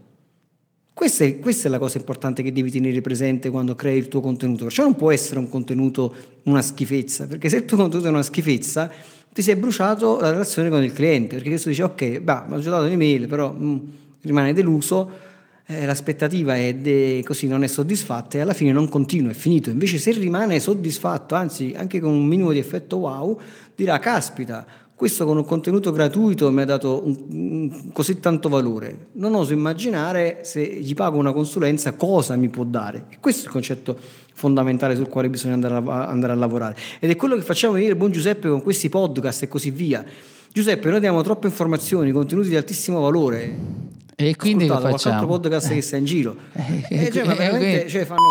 Questa è, questa è, la cosa importante che devi tenere presente quando crei il tuo contenuto. Perciò non può essere un contenuto una schifezza, perché se il tuo contenuto è una schifezza, ti sei bruciato la relazione con il cliente, perché questo dice, ok, bah, mi ha dato un'email, però mm, rimane deluso, eh, l'aspettativa è de, così non è soddisfatta e alla fine non continua, è finito. Invece se rimane soddisfatto, anzi anche con un minimo di effetto wow, dirà caspita, questo con un contenuto gratuito mi ha dato un, un, così tanto valore. Non oso immaginare se gli pago una consulenza cosa mi può dare. E questo è il concetto fondamentale sul quale bisogna andare a, andare a lavorare. Ed è quello che facciamo venire buon Giuseppe con questi podcast e così via. Giuseppe, noi diamo troppe informazioni, contenuti di altissimo valore e quindi che facciamo? qualche altro podcast che sta in giro. Eh, eh, cioè, ma veramente cioè, fanno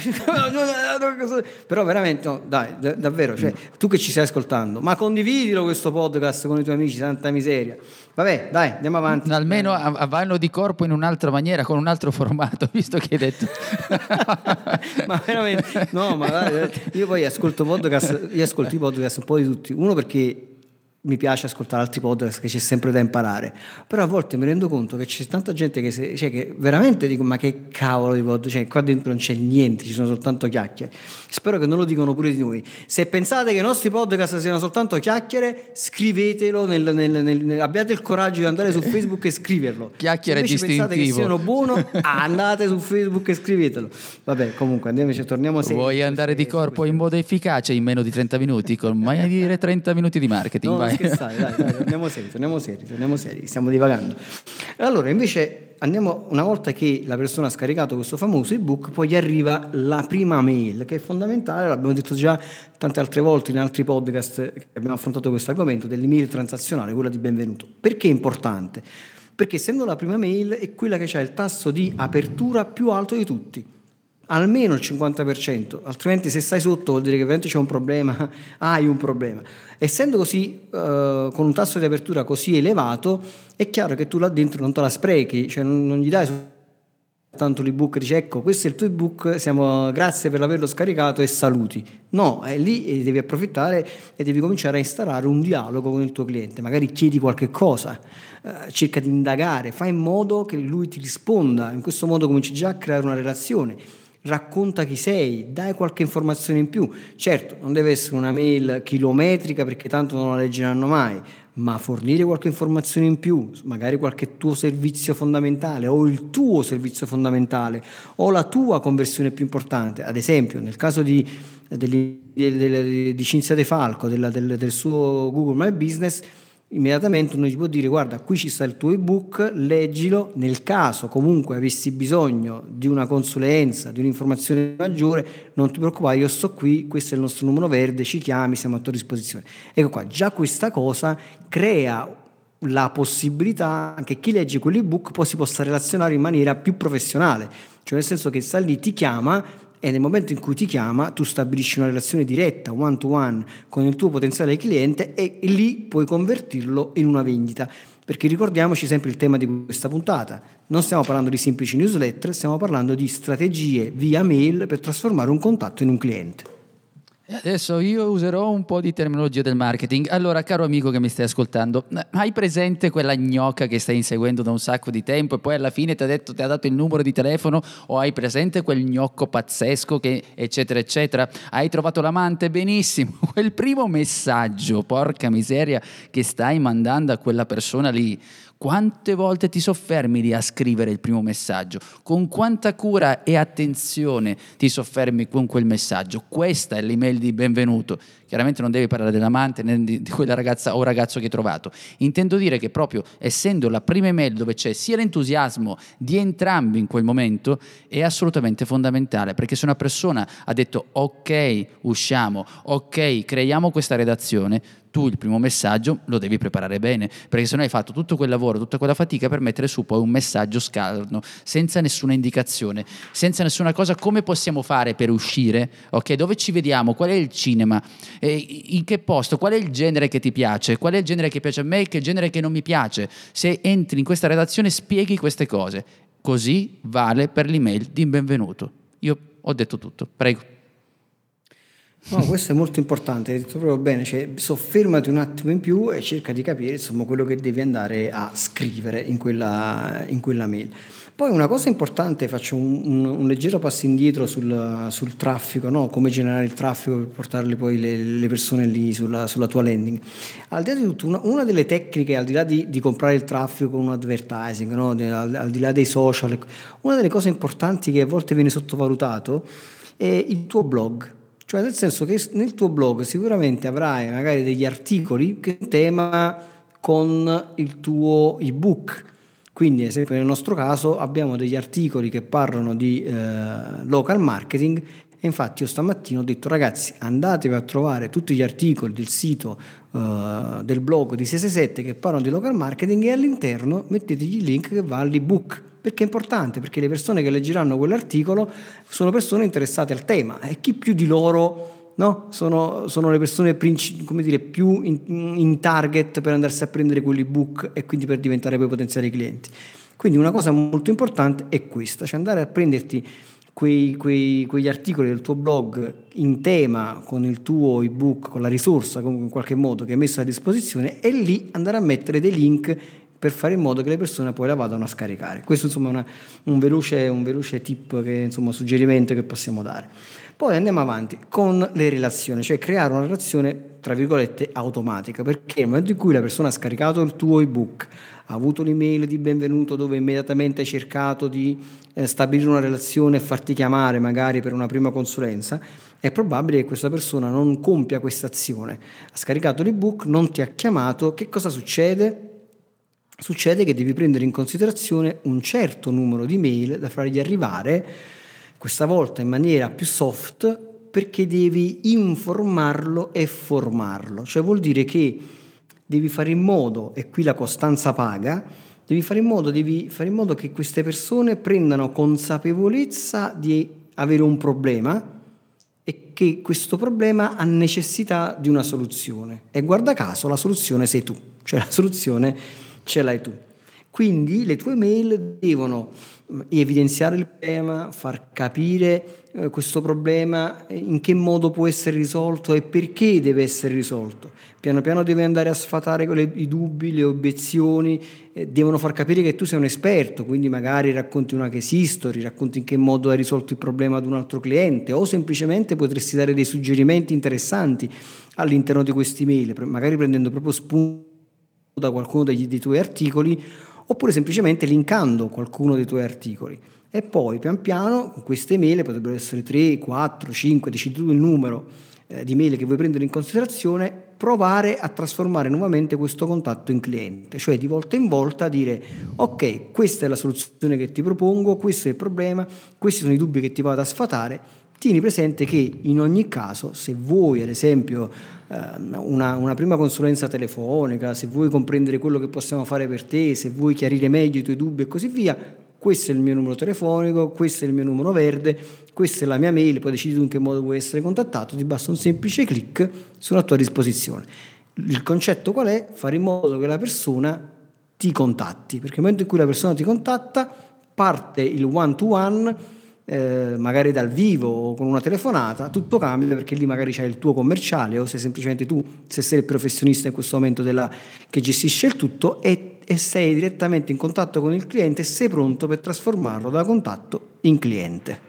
cagare. Però veramente, no, dai, d- davvero, cioè, tu che ci stai ascoltando, ma condividilo questo podcast con i tuoi amici, santa miseria. Vabbè, dai, andiamo avanti. Almeno vanno di corpo in un'altra maniera, con un altro formato, visto che hai detto. ma veramente, no, ma dai, io poi ascolto podcast, io ascolto i podcast un po' di tutti. Uno perché mi piace ascoltare altri podcast che c'è sempre da imparare, però a volte mi rendo conto che c'è tanta gente che, se, cioè, che veramente dico ma che cavolo di podcast, cioè qua dentro non c'è niente, ci sono soltanto chiacchiere. Spero che non lo dicano pure di noi. Se pensate che i nostri podcast siano soltanto chiacchiere, scrivetelo, nel, nel, nel, abbiate il coraggio di andare su Facebook e scriverlo. Chiacchiere Se distintivo. pensate che siano buono, andate su Facebook e scrivetelo. Vabbè, comunque andiamo, cioè, torniamo a Vuoi andare di corpo in modo efficace in meno di 30 minuti, con mai dire 30 minuti di marketing, no, vai scherzare, dai, dai, torniamo seri, torniamo seri, torniamo seri, stiamo divagando. Allora, invece, andiamo, una volta che la persona ha scaricato questo famoso ebook, poi gli arriva la prima mail, che è fondamentale, l'abbiamo detto già tante altre volte in altri podcast che abbiamo affrontato questo argomento, dell'email transazionale, quella di benvenuto. Perché è importante? Perché essendo la prima mail è quella che ha il tasso di apertura più alto di tutti almeno il 50%, altrimenti se stai sotto vuol dire che veramente c'è un problema, hai un problema. Essendo così, eh, con un tasso di apertura così elevato, è chiaro che tu là dentro non te la sprechi, cioè non, non gli dai soltanto l'ebook e dici ecco questo è il tuo ebook, siamo, grazie per averlo scaricato e saluti. No, è lì devi approfittare e devi cominciare a instaurare un dialogo con il tuo cliente, magari chiedi qualche cosa, eh, cerca di indagare, fai in modo che lui ti risponda, in questo modo cominci già a creare una relazione racconta chi sei, dai qualche informazione in più. Certo, non deve essere una mail chilometrica perché tanto non la leggeranno mai, ma fornire qualche informazione in più, magari qualche tuo servizio fondamentale o il tuo servizio fondamentale o la tua conversione più importante. Ad esempio, nel caso di, di, di, di Cinzia De Falco, della, del, del suo Google My Business, immediatamente uno ci può dire guarda qui ci sta il tuo ebook, leggilo, nel caso comunque avessi bisogno di una consulenza, di un'informazione maggiore, non ti preoccupare, io sto qui, questo è il nostro numero verde, ci chiami, siamo a tua disposizione. Ecco qua, già questa cosa crea la possibilità che chi legge quell'ebook poi si possa relazionare in maniera più professionale, cioè nel senso che sta lì, ti chiama, e nel momento in cui ti chiama tu stabilisci una relazione diretta, one to one, con il tuo potenziale cliente e lì puoi convertirlo in una vendita. Perché ricordiamoci sempre il tema di questa puntata, non stiamo parlando di semplici newsletter, stiamo parlando di strategie via mail per trasformare un contatto in un cliente. Adesso io userò un po' di terminologia del marketing. Allora, caro amico che mi stai ascoltando, hai presente quella gnocca che stai inseguendo da un sacco di tempo e poi alla fine ti ha, detto, ti ha dato il numero di telefono o hai presente quel gnocco pazzesco che eccetera eccetera? Hai trovato l'amante? Benissimo. Quel primo messaggio, porca miseria, che stai mandando a quella persona lì quante volte ti soffermi lì a scrivere il primo messaggio? Con quanta cura e attenzione ti soffermi con quel messaggio? Questa è l'email di benvenuto. Chiaramente non devi parlare dell'amante né di, quella ragazza o ragazzo che hai trovato. Intendo dire che proprio essendo la prima email dove c'è sia l'entusiasmo di entrambi in quel momento è assolutamente fondamentale perché se una persona ha detto ok usciamo, ok creiamo questa redazione, tu il primo messaggio lo devi preparare bene, perché se no hai fatto tutto quel lavoro, tutta quella fatica per mettere su poi un messaggio scarno, senza nessuna indicazione, senza nessuna cosa, come possiamo fare per uscire? Ok, dove ci vediamo? Qual è il cinema? Eh, in che posto? Qual è il genere che ti piace? Qual è il genere che piace a me e che genere che non mi piace? Se entri in questa redazione spieghi queste cose. Così vale per l'email di benvenuto. Io ho detto tutto, prego. No, questo è molto importante, hai detto proprio bene, cioè soffermati un attimo in più e cerca di capire insomma quello che devi andare a scrivere in quella, in quella mail. Poi una cosa importante, faccio un, un, un leggero passo indietro sul, sul traffico, no? come generare il traffico per portarle poi le, le persone lì sulla, sulla, tua landing. Al di là di tutto, una, una delle tecniche, al di là di, di, comprare il traffico con un advertising, no? al, al di là dei social, una delle cose importanti che a volte viene sottovalutato è il tuo blog cioè nel senso che nel tuo blog sicuramente avrai magari degli articoli che tema con il tuo ebook. Quindi, ad esempio, nel nostro caso abbiamo degli articoli che parlano di eh, local marketing infatti io stamattina ho detto ragazzi andatevi a trovare tutti gli articoli del sito uh, del blog di 667 che parlano di local marketing e all'interno mettetegli il link che va all'ebook perché è importante, perché le persone che leggeranno quell'articolo sono persone interessate al tema e chi più di loro no? sono, sono, le persone princi- dire, più in, in, target per andarsi a prendere quell'ebook e quindi per diventare poi potenziali clienti. Quindi una cosa molto importante è questa, cioè andare a prenderti quei, quei, quegli articoli del tuo blog in tema con il tuo ebook, con la risorsa in qualche modo che hai messo a disposizione e lì andare a mettere dei link per fare in modo che le persone poi la vadano a scaricare. Questo insomma è una, un, veloce, un, veloce, tip, che, insomma, suggerimento che possiamo dare. Poi andiamo avanti con le relazioni, cioè creare una relazione tra virgolette automatica, perché nel momento in cui la persona ha scaricato il tuo ebook, ha avuto l'email di benvenuto dove immediatamente hai cercato di eh, stabilire una relazione e farti chiamare magari per una prima consulenza, è probabile che questa persona non compia questa azione. Ha scaricato l'ebook, non ti ha chiamato, che cosa succede? Succede che devi prendere in considerazione un certo numero di mail da fargli arrivare, questa volta in maniera più soft, perché devi informarlo e formarlo. Cioè vuol dire che devi fare in modo, e qui la costanza paga, devi fare in modo, fare in modo che queste persone prendano consapevolezza di avere un problema e che questo problema ha necessità di una soluzione. E guarda caso la soluzione sei tu, cioè la soluzione ce l'hai tu. Quindi le tue mail devono mm, evidenziare il problema, far capire eh, questo problema, eh, in che modo può essere risolto e perché deve essere risolto. Piano piano devi andare a sfatare le, i dubbi, le obiezioni, eh, devono far capire che tu sei un esperto, quindi magari racconti una case history, racconti in che modo hai risolto il problema ad un altro cliente o semplicemente potresti dare dei suggerimenti interessanti all'interno di questi mail, magari prendendo proprio spunto da qualcuno degli, dei tuoi articoli oppure semplicemente linkando qualcuno dei tuoi articoli. E poi pian piano queste mail, potrebbero essere 3, 4, 5, decidi tu il numero eh, di mail che vuoi prendere in considerazione, provare a trasformare nuovamente questo contatto in cliente, cioè di volta in volta dire ok, questa è la soluzione che ti propongo, questo è il problema, questi sono i dubbi che ti vado a sfatare, tieni presente che in ogni caso se vuoi ad esempio una, una, prima consulenza telefonica, se vuoi comprendere quello che possiamo fare per te, se vuoi chiarire meglio i tuoi dubbi e così via, questo è il mio numero telefonico, questo è il mio numero verde, questa è la mia mail, poi decidi tu in che modo vuoi essere contattato, ti basta un semplice clic sulla tua disposizione. Il concetto qual è? Fare in modo che la persona ti contatti, perché nel momento in cui la persona ti contatta parte il one to one eh, magari dal vivo o con una telefonata, tutto cambia perché lì magari c'è il tuo commerciale o sei semplicemente tu, se sei il professionista in questo momento della, che gestisce il tutto e, e sei direttamente in contatto con il cliente e sei pronto per trasformarlo da contatto in cliente.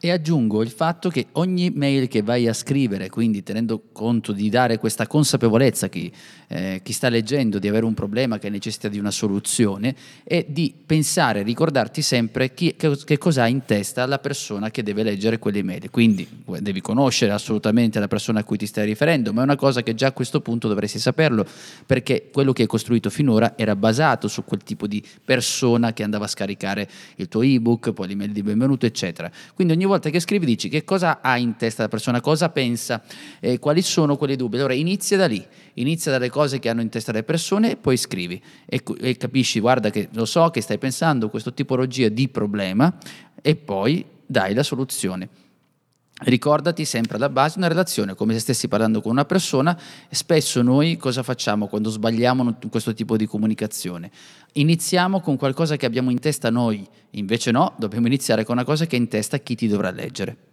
E aggiungo il fatto che ogni mail che vai a scrivere, quindi tenendo conto di dare questa consapevolezza a chi, eh, chi, sta leggendo di avere un problema che necessita di una soluzione, è di pensare, ricordarti sempre chi, che, che cosa ha in testa la persona che deve leggere quelle mail. Quindi devi conoscere assolutamente la persona a cui ti stai riferendo, ma è una cosa che già a questo punto dovresti saperlo, perché quello che hai costruito finora era basato su quel tipo di persona che andava a scaricare il tuo ebook, poi l'email di benvenuto, eccetera. Quindi ogni volta che scrivi dici che cosa ha in testa la persona, cosa pensa, eh, quali sono quelle dubbi. Allora inizia da lì, inizia dalle cose che hanno in testa le persone e poi scrivi e, e capisci, guarda che lo so che stai pensando a questa tipologia di problema e poi dai la soluzione. Ricordati sempre alla base una relazione, come se stessi parlando con una persona. Spesso noi cosa facciamo quando sbagliamo questo tipo di comunicazione? Iniziamo con qualcosa che abbiamo in testa noi, invece no, dobbiamo iniziare con una cosa che è in testa chi ti dovrà leggere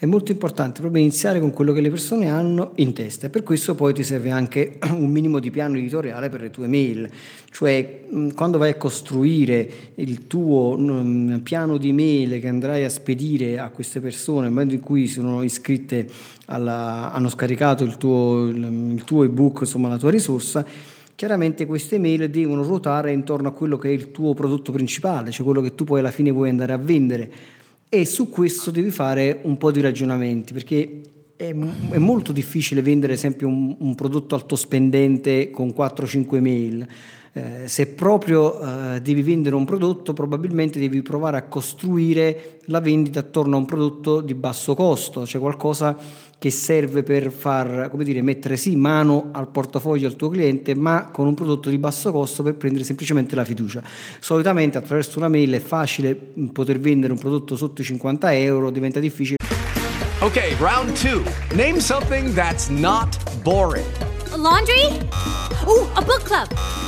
è molto importante proprio iniziare con quello che le persone hanno in testa e per questo poi ti serve anche un minimo di piano editoriale per le tue mail, cioè quando vai a costruire il tuo piano di mail che andrai a spedire a queste persone nel momento in cui sono iscritte alla, hanno scaricato il tuo, il tuo ebook, insomma la tua risorsa, chiaramente queste mail devono ruotare intorno a quello che è il tuo prodotto principale, cioè quello che tu poi alla fine vuoi andare a vendere e su questo devi fare un po' di ragionamenti perché è, è molto difficile vendere ad esempio un, un prodotto altospendente con 4-5 mail. Eh, se proprio eh, devi vendere un prodotto, probabilmente devi provare a costruire la vendita attorno a un prodotto di basso costo, cioè qualcosa che serve per far, come dire, mettere sì mano al portafoglio del tuo cliente, ma con un prodotto di basso costo per prendere semplicemente la fiducia. Solitamente attraverso una mail è facile poter vendere un prodotto sotto i 50 euro, diventa difficile. Ok, round 2. Name something that's not boring. A laundry? Oh, a book club.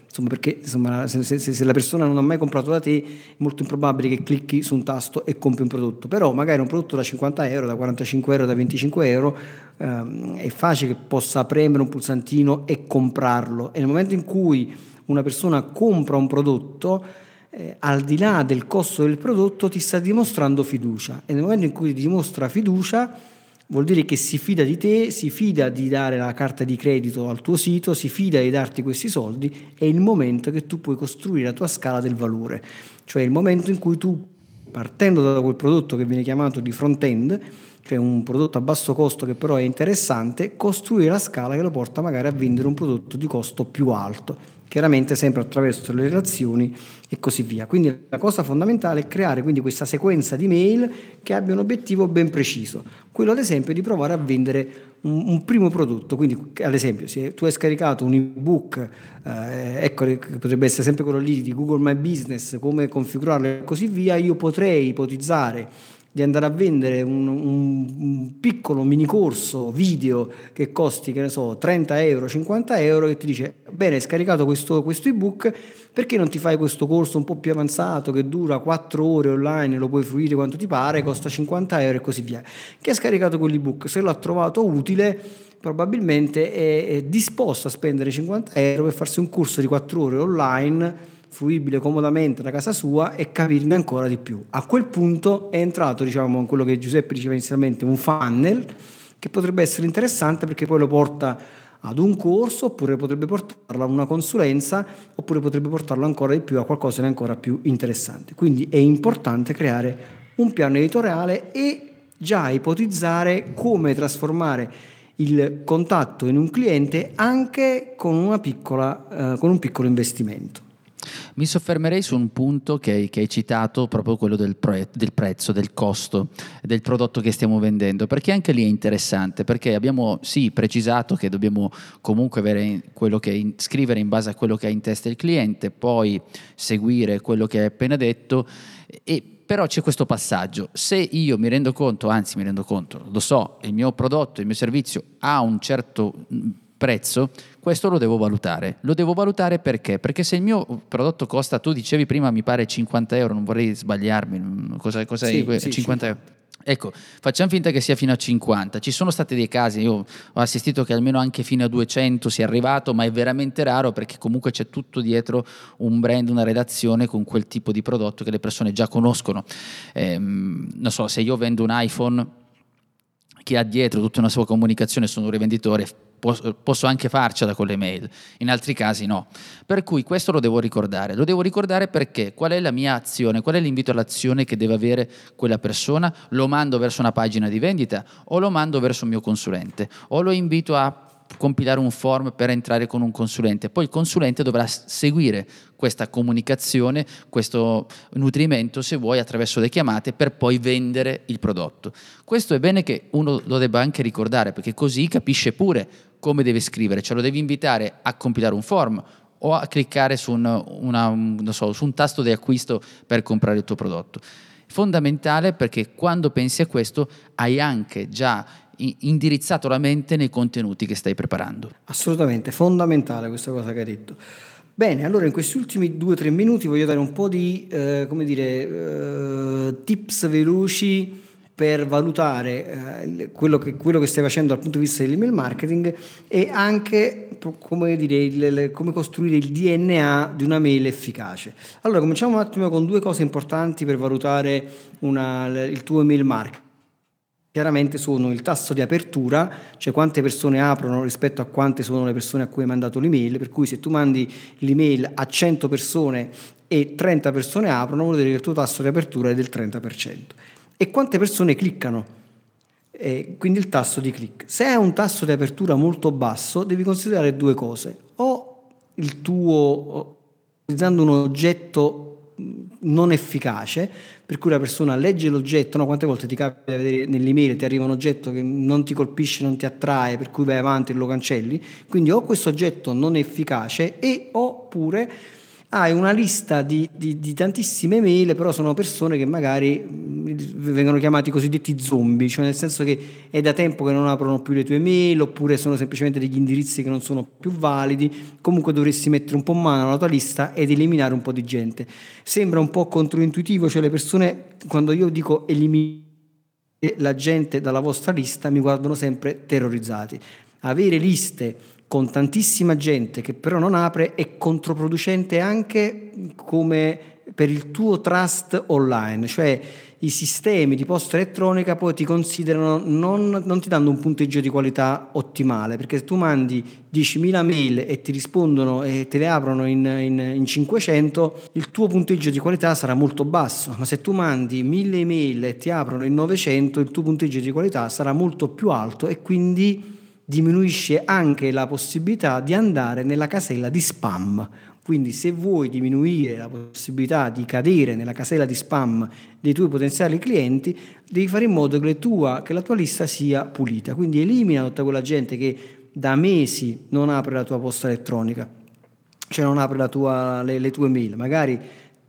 Insomma, perché insomma, se, se, se, la persona non ha mai comprato da te, è molto improbabile che clicchi su un tasto e compri un prodotto. Però magari un prodotto da 50 euro, da 45 euro, da 25 euro, ehm, è facile che possa premere un pulsantino e comprarlo. E nel momento in cui una persona compra un prodotto, eh, al di là del costo del prodotto, ti sta dimostrando fiducia. E nel momento in cui ti dimostra fiducia, vuol dire che si fida di te, si fida di dare la carta di credito al tuo sito, si fida di darti questi soldi, è il momento che tu puoi costruire la tua scala del valore, cioè il momento in cui tu, partendo da quel prodotto che viene chiamato di front-end, cioè un prodotto a basso costo che però è interessante, costruire la scala che lo porta magari a vendere un prodotto di costo più alto chiaramente sempre attraverso le relazioni e così via. Quindi la cosa fondamentale è creare quindi questa sequenza di mail che abbia un obiettivo ben preciso, quello ad esempio di provare a vendere un, un primo prodotto, quindi ad esempio se tu hai scaricato un ebook, eh, ecco potrebbe essere sempre quello lì di Google My Business, come configurarlo e così via, io potrei ipotizzare di andare a vendere un, un, piccolo mini corso video che costi, che ne so, 30 euro, 50 euro, che ti dice, bene, hai scaricato questo, questo ebook, perché non ti fai questo corso un po' più avanzato che dura 4 ore online, lo puoi fruire quanto ti pare, costa 50 euro e così via. Chi ha scaricato quell'ebook, se l'ha trovato utile, probabilmente è, è disposto a spendere 50 euro per farsi un corso di 4 ore online fruibile comodamente da casa sua e capirne ancora di più. A quel punto è entrato, diciamo, in quello che Giuseppe diceva inizialmente, un funnel che potrebbe essere interessante perché poi lo porta ad un corso oppure potrebbe portarlo a una consulenza oppure potrebbe portarlo ancora di più a qualcosa di ancora più interessante. Quindi è importante creare un piano editoriale e già ipotizzare come trasformare il contatto in un cliente anche con, piccola, eh, con un piccolo investimento. Mi soffermerei su un punto che che hai citato, proprio quello del, pre- del, prezzo, del costo del prodotto che stiamo vendendo, perché anche lì è interessante, perché abbiamo sì precisato che dobbiamo comunque avere quello che in, scrivere in base a quello che ha in testa il cliente, poi seguire quello che hai appena detto e però c'è questo passaggio, se io mi rendo conto, anzi mi rendo conto, lo so, il mio prodotto, il mio servizio ha un certo prezzo, questo lo devo valutare. Lo devo valutare perché? Perché se il mio prodotto costa, tu dicevi prima mi pare 50 euro, non vorrei sbagliarmi, cosa, cosa Sì, è? sì, 50 euro. Ecco, facciamo finta che sia fino a 50. Ci sono stati dei casi, io ho assistito che almeno anche fino a 200 sia arrivato, ma è veramente raro perché comunque c'è tutto dietro un brand, una redazione con quel tipo di prodotto che le persone già conoscono. Ehm, non so, se io vendo un iPhone che ha dietro tutta una sua comunicazione, sono un rivenditore, posso, anche farcela con le mail, in altri casi no. Per cui questo lo devo ricordare, lo devo ricordare perché qual è la mia azione, qual è l'invito all'azione che deve avere quella persona, lo mando verso una pagina di vendita o lo mando verso un mio consulente o lo invito a compilare un form per entrare con un consulente. Poi il consulente dovrà seguire questa comunicazione, questo nutrimento, se vuoi, attraverso le chiamate per poi vendere il prodotto. Questo è bene che uno lo debba anche ricordare perché così capisce pure come deve scrivere, cioè lo devi invitare a compilare un form o a cliccare su un, una, so, su un tasto di acquisto per comprare il tuo prodotto. Fondamentale perché quando pensi a questo hai anche già indirizzato la mente nei contenuti che stai preparando. Assolutamente, fondamentale questa cosa che hai detto. Bene, allora in questi ultimi due o tre minuti voglio dare un po' di, eh, dire, eh, tips veloci per valutare eh, quello, che, quello, che, stai facendo dal punto di vista dell'email marketing e anche come, dire, il, come costruire il DNA di una mail efficace. Allora, cominciamo un attimo con due cose importanti per valutare una, il tuo email marketing chiaramente sono il tasso di apertura, cioè quante persone aprono rispetto a quante sono le persone a cui hai mandato l'email, per cui se tu mandi l'email a 100 persone e 30 persone aprono, vuol dire che il tuo tasso di apertura è del 30%. E quante persone cliccano? Eh, quindi il tasso di click. Se hai un tasso di apertura molto basso, devi considerare due cose. O il tuo, utilizzando un oggetto non efficace, per cui la persona legge l'oggetto, no? quante volte ti capita di vedere nell'email ti arriva un oggetto che non ti colpisce, non ti attrae, per cui vai avanti e lo cancelli, quindi o questo oggetto non è efficace e oppure hai una lista di, di, di, tantissime mail, però sono persone che magari vengono chiamati cosiddetti zombie, cioè nel senso che è da tempo che non aprono più le tue mail, oppure sono semplicemente degli indirizzi che non sono più validi, comunque dovresti mettere un po' mano alla tua lista ed eliminare un po' di gente. Sembra un po' controintuitivo, cioè le persone, quando io dico eliminare la gente dalla vostra lista, mi guardano sempre terrorizzati. Avere liste con tantissima gente che però non apre è controproducente anche come per il tuo trust online, cioè i sistemi di posta elettronica poi ti considerano, non, non ti danno un punteggio di qualità ottimale, perché se tu mandi 10.000 mail e ti rispondono e te le aprono in, in, in 500, il tuo punteggio di qualità sarà molto basso, ma se tu mandi 1.000 email e ti aprono in 900, il tuo punteggio di qualità sarà molto più alto e quindi diminuisce anche la possibilità di andare nella casella di spam. Quindi se vuoi diminuire la possibilità di cadere nella casella di spam dei tuoi potenziali clienti, devi fare in modo che, tua, che la tua lista sia pulita. Quindi elimina tutta quella gente che da mesi non apre la tua posta elettronica, cioè non apre tua, le, le tue mail. Magari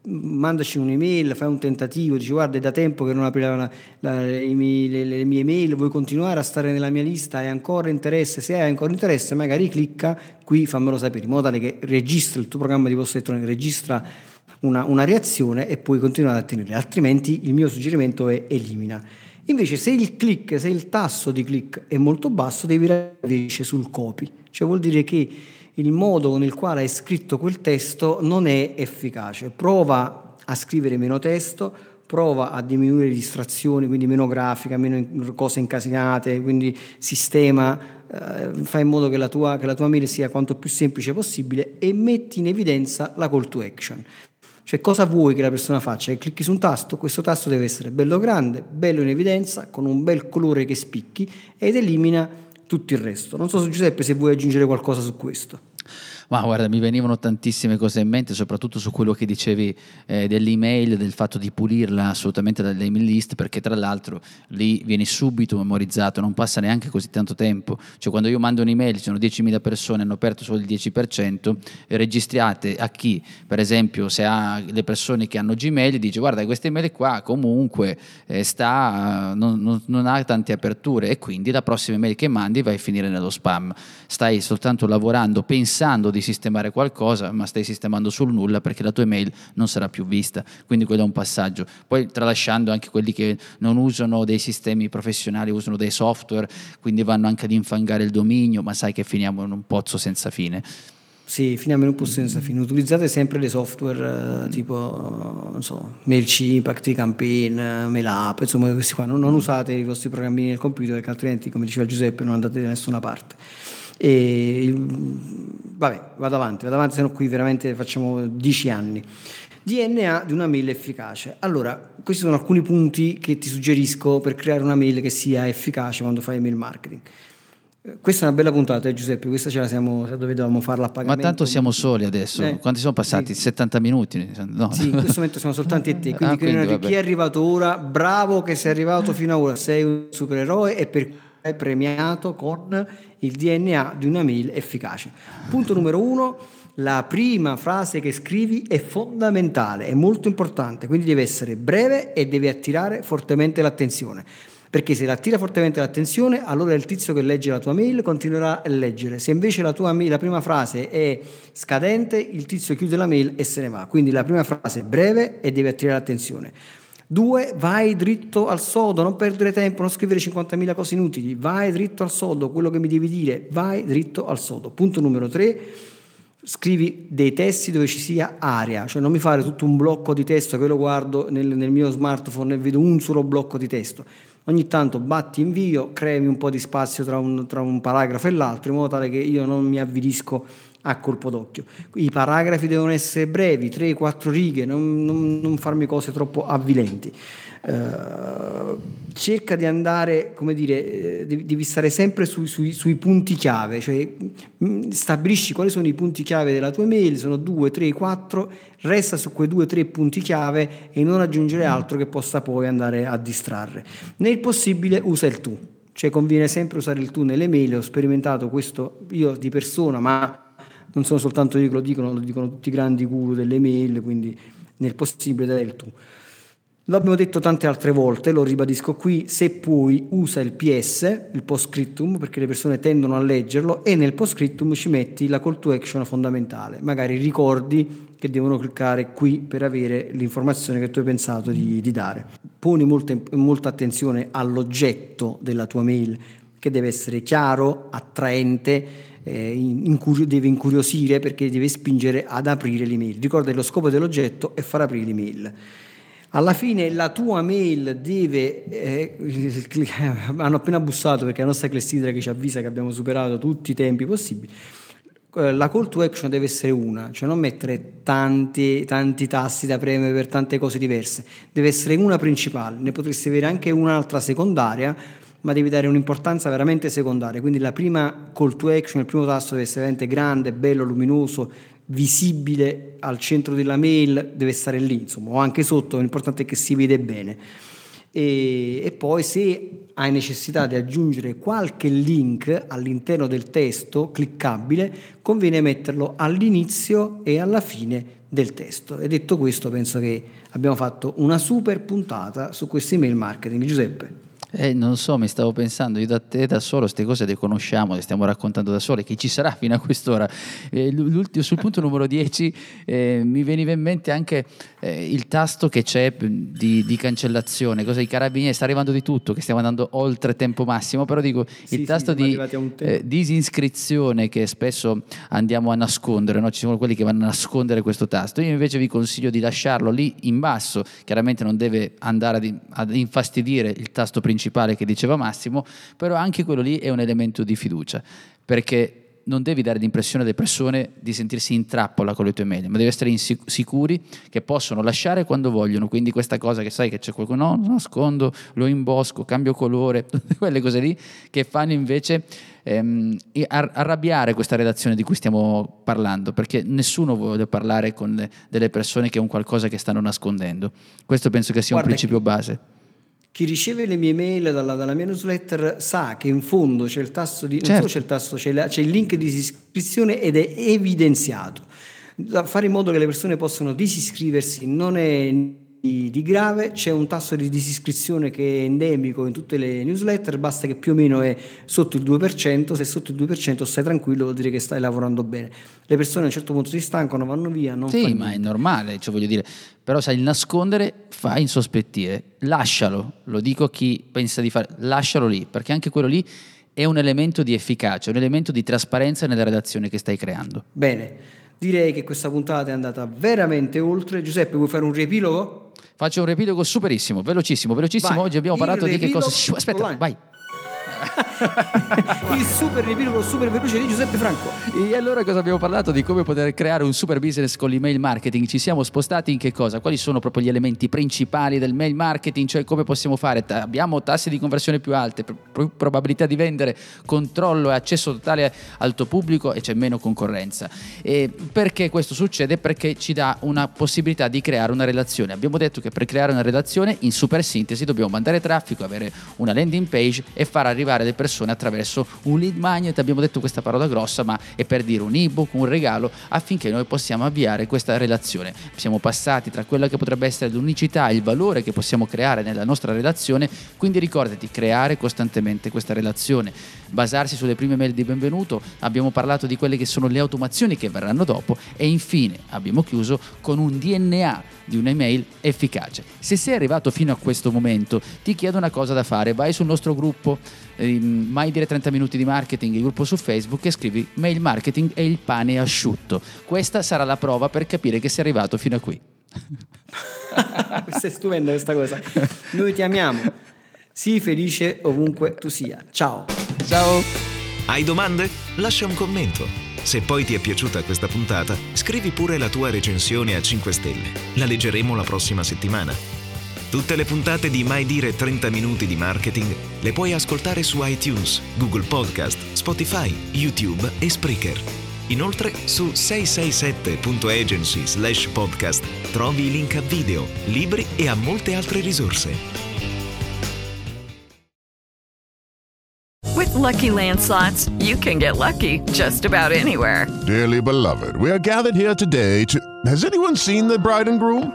mandaci un'email, fai un tentativo, dici guarda è da tempo che non apri la, la, le, le, le, mie mail, vuoi continuare a stare nella mia lista, hai ancora interesse, se hai ancora interesse magari clicca qui, fammelo sapere, in modo tale che registra il tuo programma di posta elettronica, registra una, una reazione e puoi continuare a tenere, altrimenti il mio suggerimento è elimina. Invece se il click, se il tasso di click è molto basso, devi invece sul copy, cioè vuol dire che il modo con il quale hai scritto quel testo non è efficace. Prova a scrivere meno testo, prova a diminuire le distrazioni, quindi meno grafica, meno cose incasinate, quindi sistema, eh, fai in modo che la, tua, che la tua mail sia quanto più semplice possibile e metti in evidenza la call to action. Cioè cosa vuoi che la persona faccia? Che clicchi su un tasto, questo tasto deve essere bello grande, bello in evidenza, con un bel colore che spicchi ed elimina tutto il resto. Non so Giuseppe se vuoi aggiungere qualcosa su questo. Ma guarda, mi venivano tantissime cose in mente, soprattutto su quello che dicevi eh, dell'email, del fatto di pulirla assolutamente dall'email list, perché tra l'altro lì vieni subito memorizzato, non passa neanche così tanto tempo. Cioè quando io mando un'email, ci sono 10.000 persone, hanno aperto solo il 10%, e registrate a chi, per esempio, se ha le persone che hanno Gmail, dice guarda questa email qua comunque eh, sta, non, non- non ha tante aperture e quindi la prossima email che mandi vai a finire nello spam. Stai soltanto lavorando, pensando di sistemare qualcosa, ma stai sistemando sul nulla perché la tua email non sarà più vista. Quindi quello è un passaggio. Poi tralasciando anche quelli che non usano dei sistemi professionali, usano dei software, quindi vanno anche ad infangare il dominio, ma sai che finiamo in un pozzo senza fine. Sì, finiamo in un posto senza fine. Utilizzate sempre dei software eh, tipo, non so, Mailchimp, ActiveCampaign, eh, MailUp, insomma questi qua. Non, non usate i vostri programmini nel computer perché altrimenti, come diceva Giuseppe, non andate da nessuna parte. E, vabbè, vado avanti, vado avanti, se no qui veramente facciamo 10 anni. DNA di una mail efficace. Allora, questi sono alcuni punti che ti suggerisco per creare una mail che sia efficace quando fai email marketing. Questa è una bella puntata, eh, Giuseppe. Questa ce la siamo, dove dovevamo farla a Ma pagamento. tanto siamo soli adesso. Eh, Quanti sono passati? 70 minuti? No. Sì, in questo momento siamo soltanto e te. Quindi, Ah, quindi, chi è arrivato ora, bravo che sei arrivato fino a ora, sei un supereroe e per è premiato con il DNA di una mail efficace. Punto numero uno, la prima frase che scrivi è fondamentale, è molto importante, quindi deve essere breve e deve attirare fortemente l'attenzione. Perché se attira fortemente l'attenzione, allora il tizio che legge la tua mail continuerà a leggere. Se invece la tua mail, la prima frase è scadente, il tizio chiude la mail e se ne va. Quindi la prima frase è breve e deve attirare l'attenzione. Due, vai dritto al sodo, non perdere tempo, non scrivere 50.000 cose inutili, vai dritto al sodo, quello che mi devi dire, vai dritto al sodo. Punto numero tre, scrivi dei testi dove ci sia aria, cioè non mi fare tutto un blocco di testo che lo guardo nel, nel mio smartphone e vedo un solo blocco di testo. Ogni tanto batti invio, creami un po' di spazio tra un, tra un paragrafo e l'altro in modo tale che io non mi avvilisco a colpo d'occhio. I paragrafi devono essere brevi, 3-4 righe, non, non- non farmi cose troppo avvilenti. Eh, cerca di andare, come dire, eh, devi, devi stare sempre sui, sui- sui punti chiave, cioè mh, stabilisci quali sono i punti chiave della tua mail, sono 2, 3, 4, resta su quei 2, 3 punti chiave e non aggiungere altro che possa poi andare a distrarre. Nel possibile usa il tu, cioè conviene sempre usare il tu nelle mail, ho sperimentato questo io di persona, ma non sono soltanto io che lo dicono, lo dicono tutti i grandi guru delle mail, quindi nel possibile dai il tu. L'abbiamo detto tante altre volte, lo ribadisco qui, se puoi usa il PS, il post scriptum, perché le persone tendono a leggerlo e nel post scriptum ci metti la call to action fondamentale. Magari ricordi che devono cliccare qui per avere l'informazione che tu hai pensato di, di dare. Poni molta, molta attenzione all'oggetto della tua mail, che deve essere chiaro, attraente, eh, in- incurio- deve incuriosire perché deve spingere ad aprire l'email. Ricorda che lo scopo dell'oggetto è far aprire l'email. Alla fine la tua mail deve... eh, hanno appena bussato perché la nostra clessidra che ci avvisa che abbiamo superato tutti i tempi possibili. Eh, La call to action deve essere una, cioè non mettere tanti, tanti tasti da premere per tante cose diverse, deve essere una principale, ne potresti avere anche un'altra secondaria, ma devi dare un'importanza veramente secondaria. Quindi la prima call to action, il primo tasto deve essere veramente grande, bello, luminoso, visibile al centro della mail, deve stare lì, insomma, o anche sotto, l'importante è che si vede bene. E, e poi se hai necessità di aggiungere qualche link all'interno del testo cliccabile, conviene metterlo all'inizio e alla fine del testo. E detto questo, penso che abbiamo fatto una super puntata su questo email marketing. Giuseppe. Eh, non so, mi stavo pensando, io da te da solo queste cose le conosciamo, le stiamo raccontando da sole, che ci sarà fino a quest'ora. Eh, sul punto numero 10 eh, mi veniva in mente anche eh, il tasto che c'è di, di cancellazione, cosa i carabinieri, sta arrivando di tutto, che stiamo andando oltre tempo massimo, però dico Sì, il sì, tasto siamo di eh, disinscrizione che spesso andiamo a nascondere, no? ci sono quelli che vanno a nascondere questo tasto, io invece vi consiglio di lasciarlo lì in basso, chiaramente non deve andare ad, ad infastidire il tasto principale che diceva Massimo, però anche quello lì è un elemento di fiducia, perché non devi dare l'impressione alle persone di sentirsi in trappola con le tue mail, ma devi essere insic- sicuri che possono lasciare quando vogliono. Quindi questa cosa che sai che c'è qualcuno, no, nascondo, lo imbosco, cambio colore, tutte quelle cose lì che fanno invece ehm, ar- arrabbiare questa relazione di cui stiamo parlando, perché nessuno vuole parlare con le- delle persone che è un qualcosa che stanno nascondendo. Questo penso che sia Guarda un principio base. Chi riceve le mie mail dalla, dalla mia newsletter sa che in fondo c'è il tasto di, non Certo. solo c'è il tasto, c'è, la- c'è il link di iscrizione ed è evidenziato. Da fare in modo che le persone possano disiscriversi non è di, di grave, c'è un tasso di disiscrizione che è endemico in tutte le newsletter, basta che più o meno è sotto il 2%, se è sotto il 2% stai tranquillo, vuol dire che stai lavorando bene. Le persone a un certo punto si stancano, vanno via, non Sì, niente. ma è normale, cioè voglio dire, però sai, il nascondere fa insospettire, lascialo, lo dico a chi pensa di fare, lascialo lì, perché anche quello lì è un elemento di efficacia, un elemento di trasparenza nella relazione che stai creando. Bene, direi che questa puntata è andata veramente oltre. Giuseppe, vuoi fare un riepilogo? Faccio un riepilogo superissimo, velocissimo, velocissimo. Vai. Oggi abbiamo Il parlato di che cosa. Shh, Aspetta, online. vai. Il super riepilogo super veloce di Giuseppe Franco. E allora cosa abbiamo parlato? Di come poter creare un super business con l'email marketing. Ci siamo spostati in che cosa? Quali sono proprio gli elementi principali del mail marketing? Cioè come possiamo fare? Abbiamo tassi di conversione più alte, pr- pr- probabilità di vendere, controllo e accesso totale al tuo pubblico e c'è meno concorrenza. E perché questo succede? Perché ci dà una possibilità di creare una relazione. Abbiamo detto che per creare una relazione, in super sintesi, dobbiamo mandare traffico, avere una landing page e far arrivare le persone attraverso un lead magnet. Abbiamo detto questa parola grossa, ma è per dire un ebook, un regalo, affinché noi possiamo avviare questa relazione. Siamo passati tra quella che potrebbe essere l'unicità, il valore che possiamo creare nella nostra relazione. Quindi ricordati, creare costantemente questa relazione, basarsi sulle prime mail di benvenuto. Abbiamo parlato di quelle che sono le automazioni che verranno dopo e infine abbiamo chiuso con un DNA di un'email efficace. Se sei arrivato fino a questo momento, ti chiedo una cosa da fare, vai sul nostro gruppo Mai dire 30 minuti di marketing, il gruppo su Facebook e scrivi mail marketing e il pane è asciutto. Questa sarà la prova per capire che sei arrivato fino a qui. questa è stupenda questa cosa. Noi ti amiamo. Sii felice ovunque tu sia. Ciao. Ciao. Hai domande? Lascia un commento. Se poi ti è piaciuta questa puntata, scrivi pure la tua recensione a 5 stelle. La leggeremo la prossima settimana. Tutte le puntate di Mai Dire 30 Minuti di Marketing le puoi ascoltare su iTunes, Google Podcast, Spotify, YouTube e Spreaker. Inoltre su 667.agency slash podcast trovi i link a video, libri e a molte altre risorse. With Lucky Land slots, you can get lucky just about anywhere. Dearly beloved, we are gathered here today to. Has anyone seen the bride and groom?